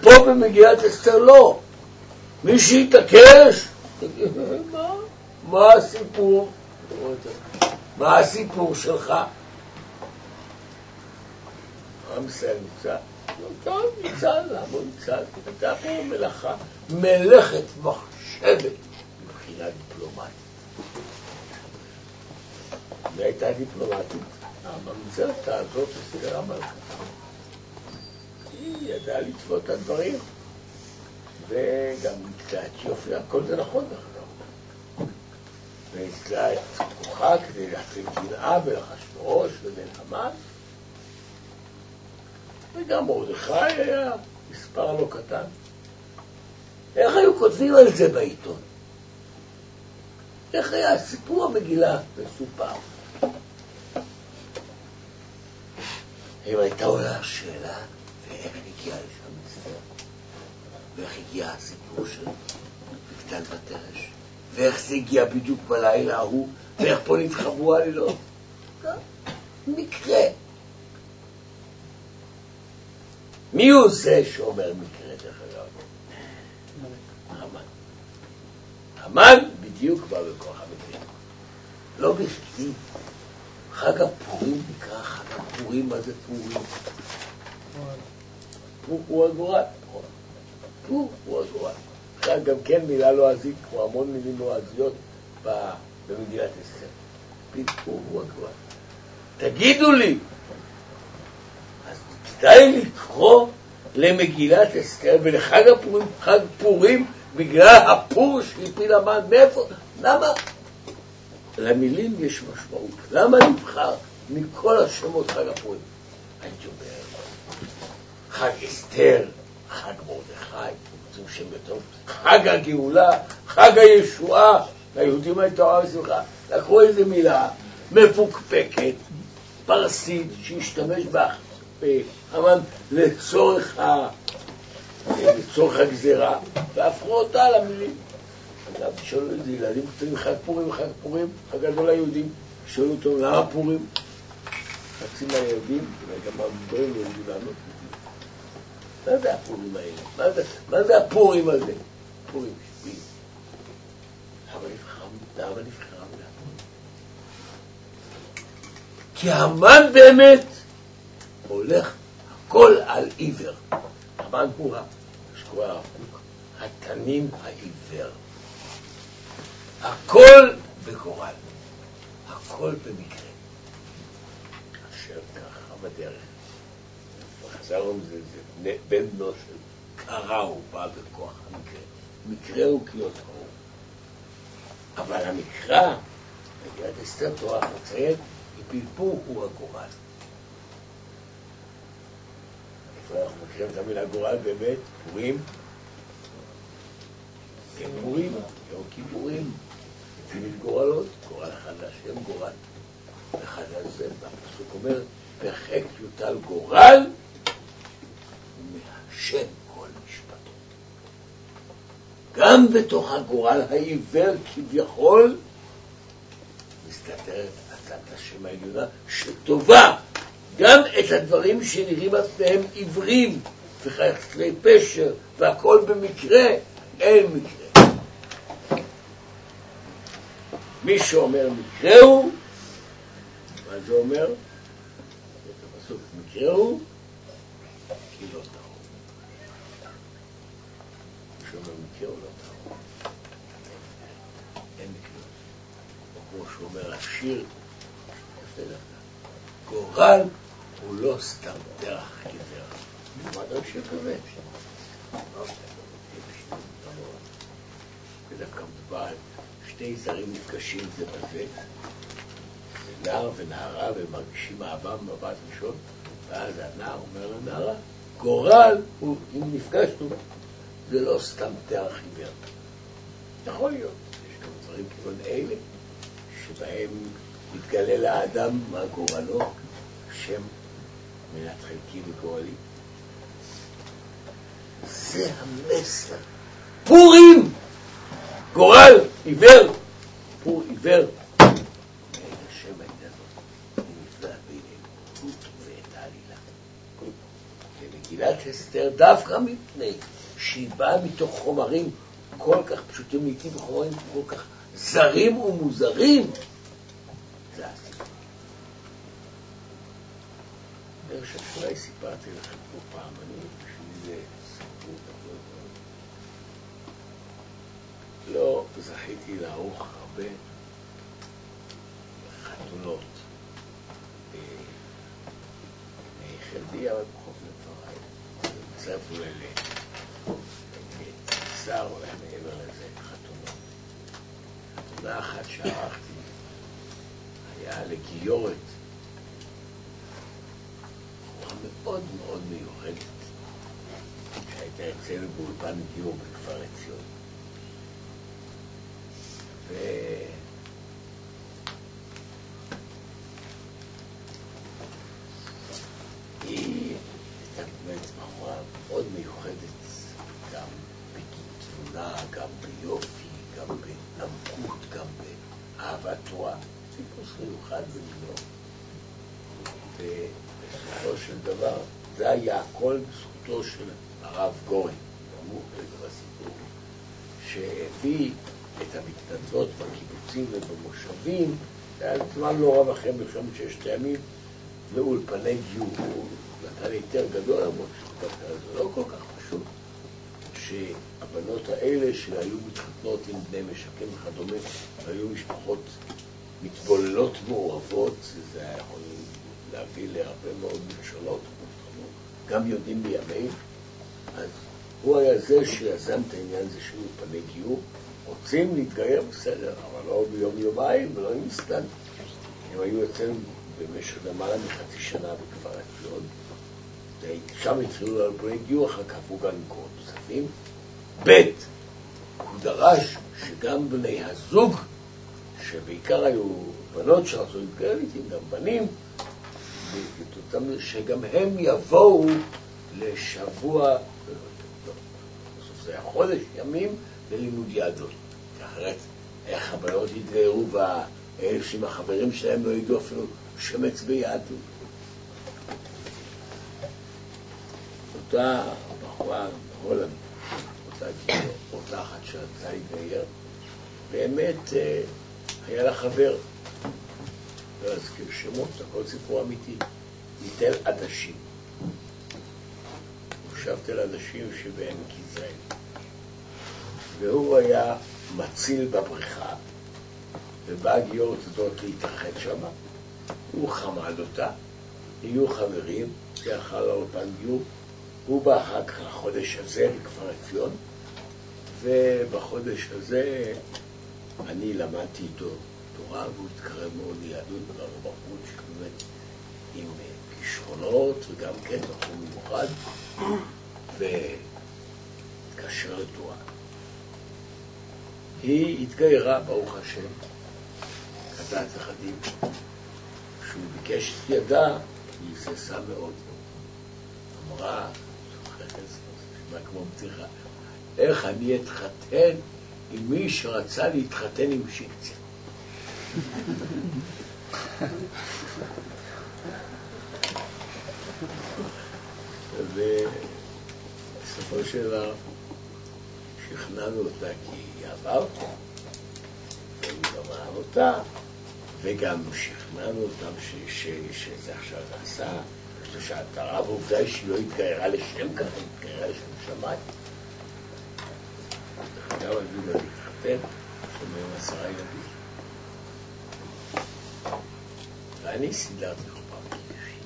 פה במגילת אסתר לא. מי שיתעקש, *laughs* מה? מה הסיפור? מה הסיפור שלך? ישראל נמצא. טוב, ניצל, למה ניצל? הייתה פה מלאכה, מלאכת מחשבת מבחינה דיפלומטית. והייתה דיפלומטית. הממצאת הזאת אסתר המלכה. היא ידעה לצפות את הדברים, וגם קצת יופי, הכל זה נכון דרך. וניצלה את כוחה כדי להפעיל קנאה ולחשברוש ולהמן. וגם מרדכי היה מספר לא קטן. איך היו כותבים על זה בעיתון? איך היה סיפור המגילה מסופר? אם הייתה עולה השאלה, ואיך הגיע לשם אסתר? ואיך הגיע הסיפור של מגדל בתרש? ואיך זה הגיע בדיוק בלילה ההוא? ואיך פה נתחברו עלילות? מקרה. מי הוא זה שאומר מקרה, דרך אגב? המן. המן בדיוק בא בכוח המקרה. לא בכדי. חג הפורים נקרא חג הפורים, מה זה פורים? פור הוא הגורל. פור הוא הגורל. עכשיו גם כן מילה לועזית, לא כמו המון מילים לועזיות לא במגילת אסתר. פור הוא הגורל. תגידו לי, כדאי לקרוא למגילת אסתר ולחג הפורים, חג פורים, בגלל הפור שהפיל המן, מאיפה? למה? למילים יש משמעות. למה נבחר מכל השמות חג הפורים? הייתי אומר, חג אסתר, חג מרדכי, רוצים שם יותר, חג הגאולה, חג הישועה, ליהודים הייתה תורה ושמחה. לקחו איזה מילה מפוקפקת, פרסית, שהשתמש בה המן לצורך, ה... לצורך הגזירה, והפכו אותה למילים. אגב, תשאלו את זה, ילדים קטנים חג פורים, חג פורים, חג גדול ליהודים, תשאלו אותו למה פורים? חצי מהילדים, וגם המבוגרים לא יודעים לענות. מה זה הפורים האלה? מה זה, מה זה הפורים הזה? פורים, שבי. למה נבחר, למה נבחר המילה כי המן באמת הולך הכל על עיוור. המן הוא, שקורא הרב קוק, התנין העיוור. הכל בגורל, הכל במקרה. אשר ככה בדרך. חז"ל אומרים זה, בן בנו של קרא הוא בא בכוח המקרה. מקרה הוא כיותו. אבל המקרא, מגילת אסתר תורה מציין, פלפול הוא הגורל. איפה אנחנו מכירים את המילה גורל באמת? פורים? כן, פורים, יום כיפורים. לפעמים גורלות, גורל אחד להשם גורל. אחד הזה, הפסוק אומר, בחק יוטל גורל מהשם כל משפטו. גם בתוך הגורל העיוור כביכול מסתתרת הצעת השם העליונה שטובה גם את הדברים שנראים על פניהם עיוורים וחסרי פשר והכל במקרה, אין מקרה. מי שאומר מקרה הוא, מה זה אומר? את הפסוק מקרה הוא, כי לא טהור. מי שאומר מקרה הוא לא טהור. אין מקרה. כמו שאומר השיר, גורל הוא לא סתם דרך כדרך. מה חושב כזה? ודווקא מדובר שני זרים נפגשים זה בזה, זה נער ונערה ומרגישים אהבה במבט ראשון, ואז הנער אומר לנערה, גורל אם נפגשנו, זה לא סתם דרך עיוור. יכול להיות, יש גם דברים כגון אלה, שבהם מתגלה לאדם מה גורלו, שם מנת חלקי וגורלי. זה המסר. פורים! גורל, עיוור, פור עיוור. ומגילת אסתר דווקא מפני שהיא באה מתוך חומרים כל כך פשוטים, לעיתים חומרים כל כך זרים ומוזרים, זה הסיפור. אני חושב שאולי סיפרתי לכם פה פעם, אני בשביל סיפור גדול לא זכיתי לערוך הרבה חתונות חלדי, אבל בכל זאת. זה מצטרף אולי לצער, אולי מעבר לזה, חתונות. חתונה אחת שערכתי היה לגיורת מאוד מאוד מיוחדת, שהייתה אצלנו באולפן גיור בכפר עציון. והיא הייתה באמת בחורה מאוד מיוחדת, גם בתבונה, גם ביופי, גם בעמקות, גם באהבת תורה. טיפוס מיוחד במינו. בסופו של דבר, זה היה הכל בזכותו של הרב גורן, אמור כרגע בסיפור, שהביא את המתנדבות בקיבוצים ובמושבים, זה היה זמן לא רב אחרי מלחמת ששת הימים, לאולפני גיור. הוא נתן היתר גדול, למרות שזה לא כל כך פשוט, שהבנות האלה שהיו מתחתנות עם בני משקים וכדומה, היו משפחות מתבוללות מעורבות, זה היה יכול להביא להרבה מאוד מכשולות, גם יודעים בימינו. אז הוא היה זה שיזם את העניין הזה של אולפני גיור. רוצים להתגייר בסדר, אבל לא ביום יומיים ולא עם סטן. הם היו אצלנו במשך למעלה מחצי שנה בכפר עציון, שם התחילו בני גיור, אחר כך עברו גם למקומות נוספים. ב', הוא דרש שגם בני הזוג, שבעיקר היו בנות שרצו להתגרל איתי, גם בנים, שגם הם יבואו לשבוע, בסוף זה היה חודש ימים, ללימוד יהדות. אחרת, איך הבנות יתגיירו והאלה שעם החברים שלהם לא ידעו אפילו שמץ ביהדות. אותה בחורה בהולנד, אותה, אותה אחת שרצה להתגייר, באמת אה, היה לה חבר, לא אזכיר שמות, הכל סיפור אמיתי, ניתן עדשים. הושב תל עדשים שבעמק יזרעאל. והוא היה מציל בבריכה, ובאה הגיורת הזאת להתאחד שם, הוא חמד אותה, נהיו חברים, זה יכל לאולפן גיור, הוא בא אחר כך לחודש הזה לכפר עציון, ובחודש הזה אני למדתי איתו תורה, והוא התקרב מאוד ליהדות, וגם בחוץ שבאמת עם כישרונות, וגם כן בחור מיוחד, והתקשר לתורה. היא התגיירה, ברוך השם, כדת אחדים. כשהוא ביקש את ידה, היא היססה מאוד. אמרה, נשמע כמו בדיחה, איך אני אתחתן עם מי שרצה להתחתן עם שיקציה? *laughs* ובסופו של דבר שכנענו אותה כי היא עבר, והוא גם אהב אותה, וגם שכנענו אותם שזה עכשיו נעשה, שההתרה ועובדה היא שהיא לא התגיירה לשם ככה, היא התגיירה לשם שמיים. דרך אגב, אני לא לנו היום עשרה ילדים. ואני סידרתי חופה בקידושין.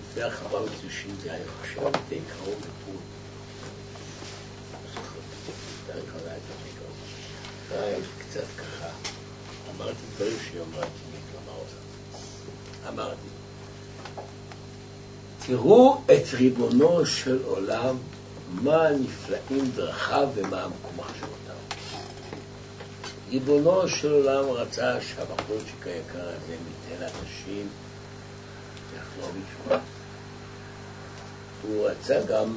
לפני החופה בקידושין זה היה חושב די קרוב לפור. קצת ככה, אמרתי דברים שהיא אמרה לי. אמרתי, תראו את ריבונו של עולם, מה נפלאים דרכיו ומה מחשבותיו. ריבונו של עולם רצה שהבחורצ'יק היקר הזה מתל הנשים יחזור בתשובה. הוא רצה גם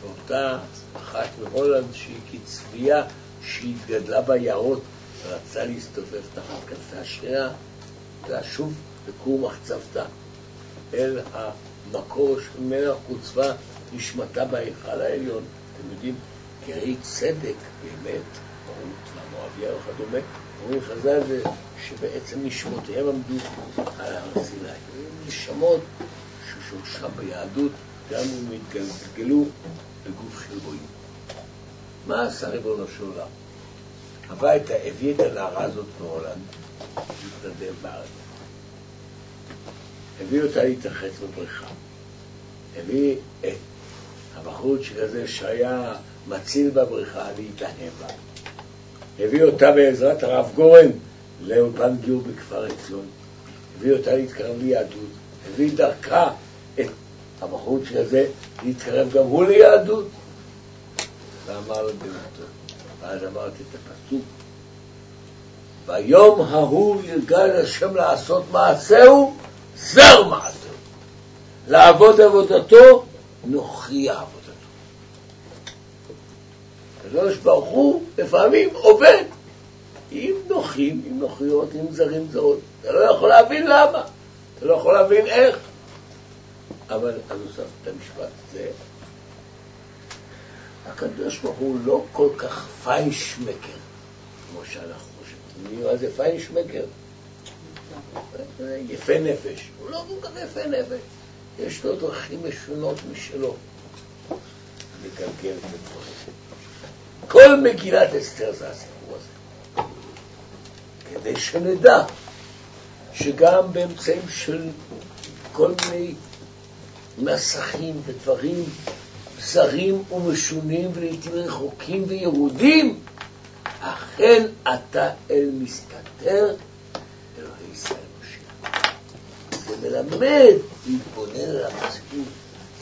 שאותה אחת מהולנד שהיא כצבייה שהתגדלה ביערות ורצה להסתובב תחת כנפי השירה, לשוב בכור מחצבתה אל המקור שממנה חוצבה נשמתה בהיכל העליון. אתם יודעים, גרי צדק באמת, מרות והמואביה וכדומה, אומרים חז"ל שבעצם נשמותיהם עמדו על הר סיני. נשמות ששורשם ביהדות, גם אם התגלגלו בגוף של רועים. מה עשה ריבונו של עולם? הביתה הביא את הנערה הזאת מהולנד, להתנדב בארץ. הביא אותה להתרחץ בבריכה. הביא את הבחורצ'יק הזה שהיה מציל בבריכה להתאהב בה. הביא אותה בעזרת הרב גורן לאולפן גיור בכפר עציון. הביא אותה להתקרב ליהדות. הביא דרכה את הבחורצ'יק הזה להתקרב גם הוא ליהדות. ואמר לבנתו, ואז אמרתי את הפסוק, ביום ההוא ירגל השם לעשות מעשהו, זר מעשהו. לעבוד עבודתו, עבודתו. הקדוש ברוך הוא לפעמים עובד עם נוחים, עם נוחיות, עם זרים זרות. אתה לא יכול להבין למה, אתה לא יכול להבין איך. אבל אז הוספת את המשפט הזה, הקדוש ברוך הוא לא כל כך פיינשמקר, כמו שאנחנו חושבים. מה זה פיינשמקר? יפה נפש. הוא לא כל כך יפה נפש. יש לו דרכים משונות משלו לגלגל את הדברים. כל מגילת אסתר זה הסיפור הזה. כדי שנדע שגם באמצעים של כל מיני נסחים ודברים זרים ומשונים ולעיתים רחוקים ויהודים, אכן אתה אל מסתתר, אלוהי ישראל משיח. זה מלמד להתבונן על המציאות,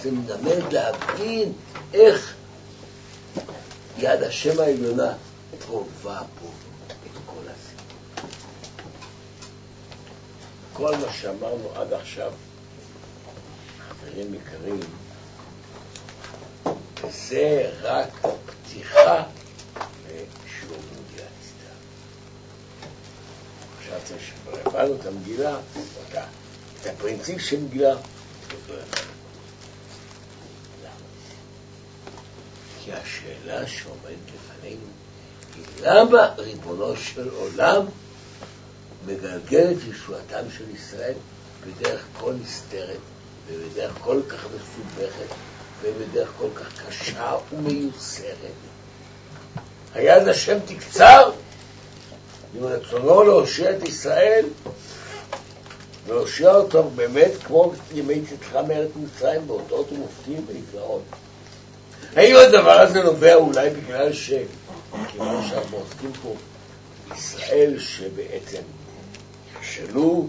זה מלמד להבין איך יד השם העליונה טובה פה את כל הסיפור. כל מה שאמרנו עד עכשיו, חברים יקרים, זה רק פתיחה לשיעור מגילת אסתר. חשבתם שכבר הבנו את המגילה, את הפרינציפ של מגילה, כי השאלה שעומדת לפנינו היא למה ריבונו של עולם מגלגל את ישועתם של ישראל בדרך כה נסתרת ובדרך כל כך מסובכת ובדרך כל כך קשה ומיוסרת. היד השם תקצר עם רצונו להושיע את ישראל ולהושיע אותו באמת כמו ימי צאתך מארץ מצרים באותות ומופתים ונפלאות. האם הדבר הזה נובע אולי בגלל ש... כיוון שאנחנו עוסקים פה ישראל שבעצם נכשלו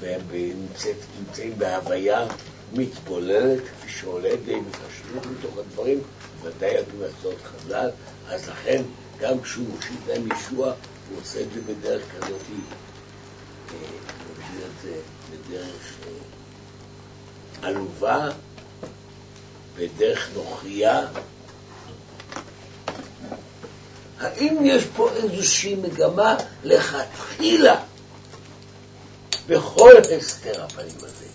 והם נמצאת, נמצאים בהוויה מתבוללת, כפי שעולה די בפשטות מתוך הדברים, ודאי על פי מסורת חז"ל, אז לכן גם כשהוא מושיט להם ישוע, הוא עושה את זה בדרך כזאת, אה, הוא מושיט את זה בדרך אה, עלובה, בדרך נוכריה. האם יש פה איזושהי מגמה לכתחילה בכל הסתר הפנים הזה?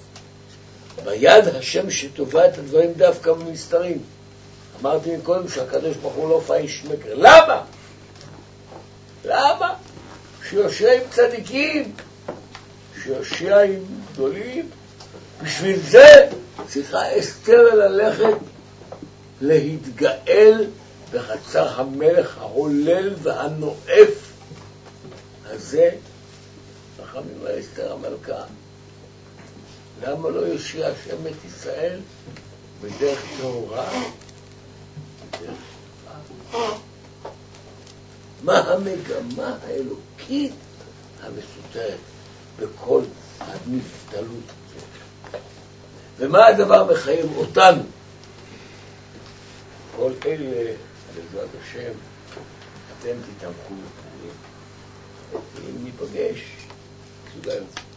ביד השם שטובה את הדברים דווקא במסתרים. אמרתי קודם שהקדוש ברוך הוא לא פייש מקר. למה? למה? שיושיע עם צדיקים, שיושיע עם גדולים. בשביל זה צריכה אסתר ללכת להתגאל בחצר המלך ההולל והנואף הזה, חכמים אסתר המלכה. למה לא יושיע השם את ישראל בדרך טהורה? מה המגמה האלוקית המסותרת בכל הזאת? ומה הדבר מחייב אותנו? כל אלה, בעזרת השם, אתם תתמכו בפנים. אם ניפגש, כמה דברים.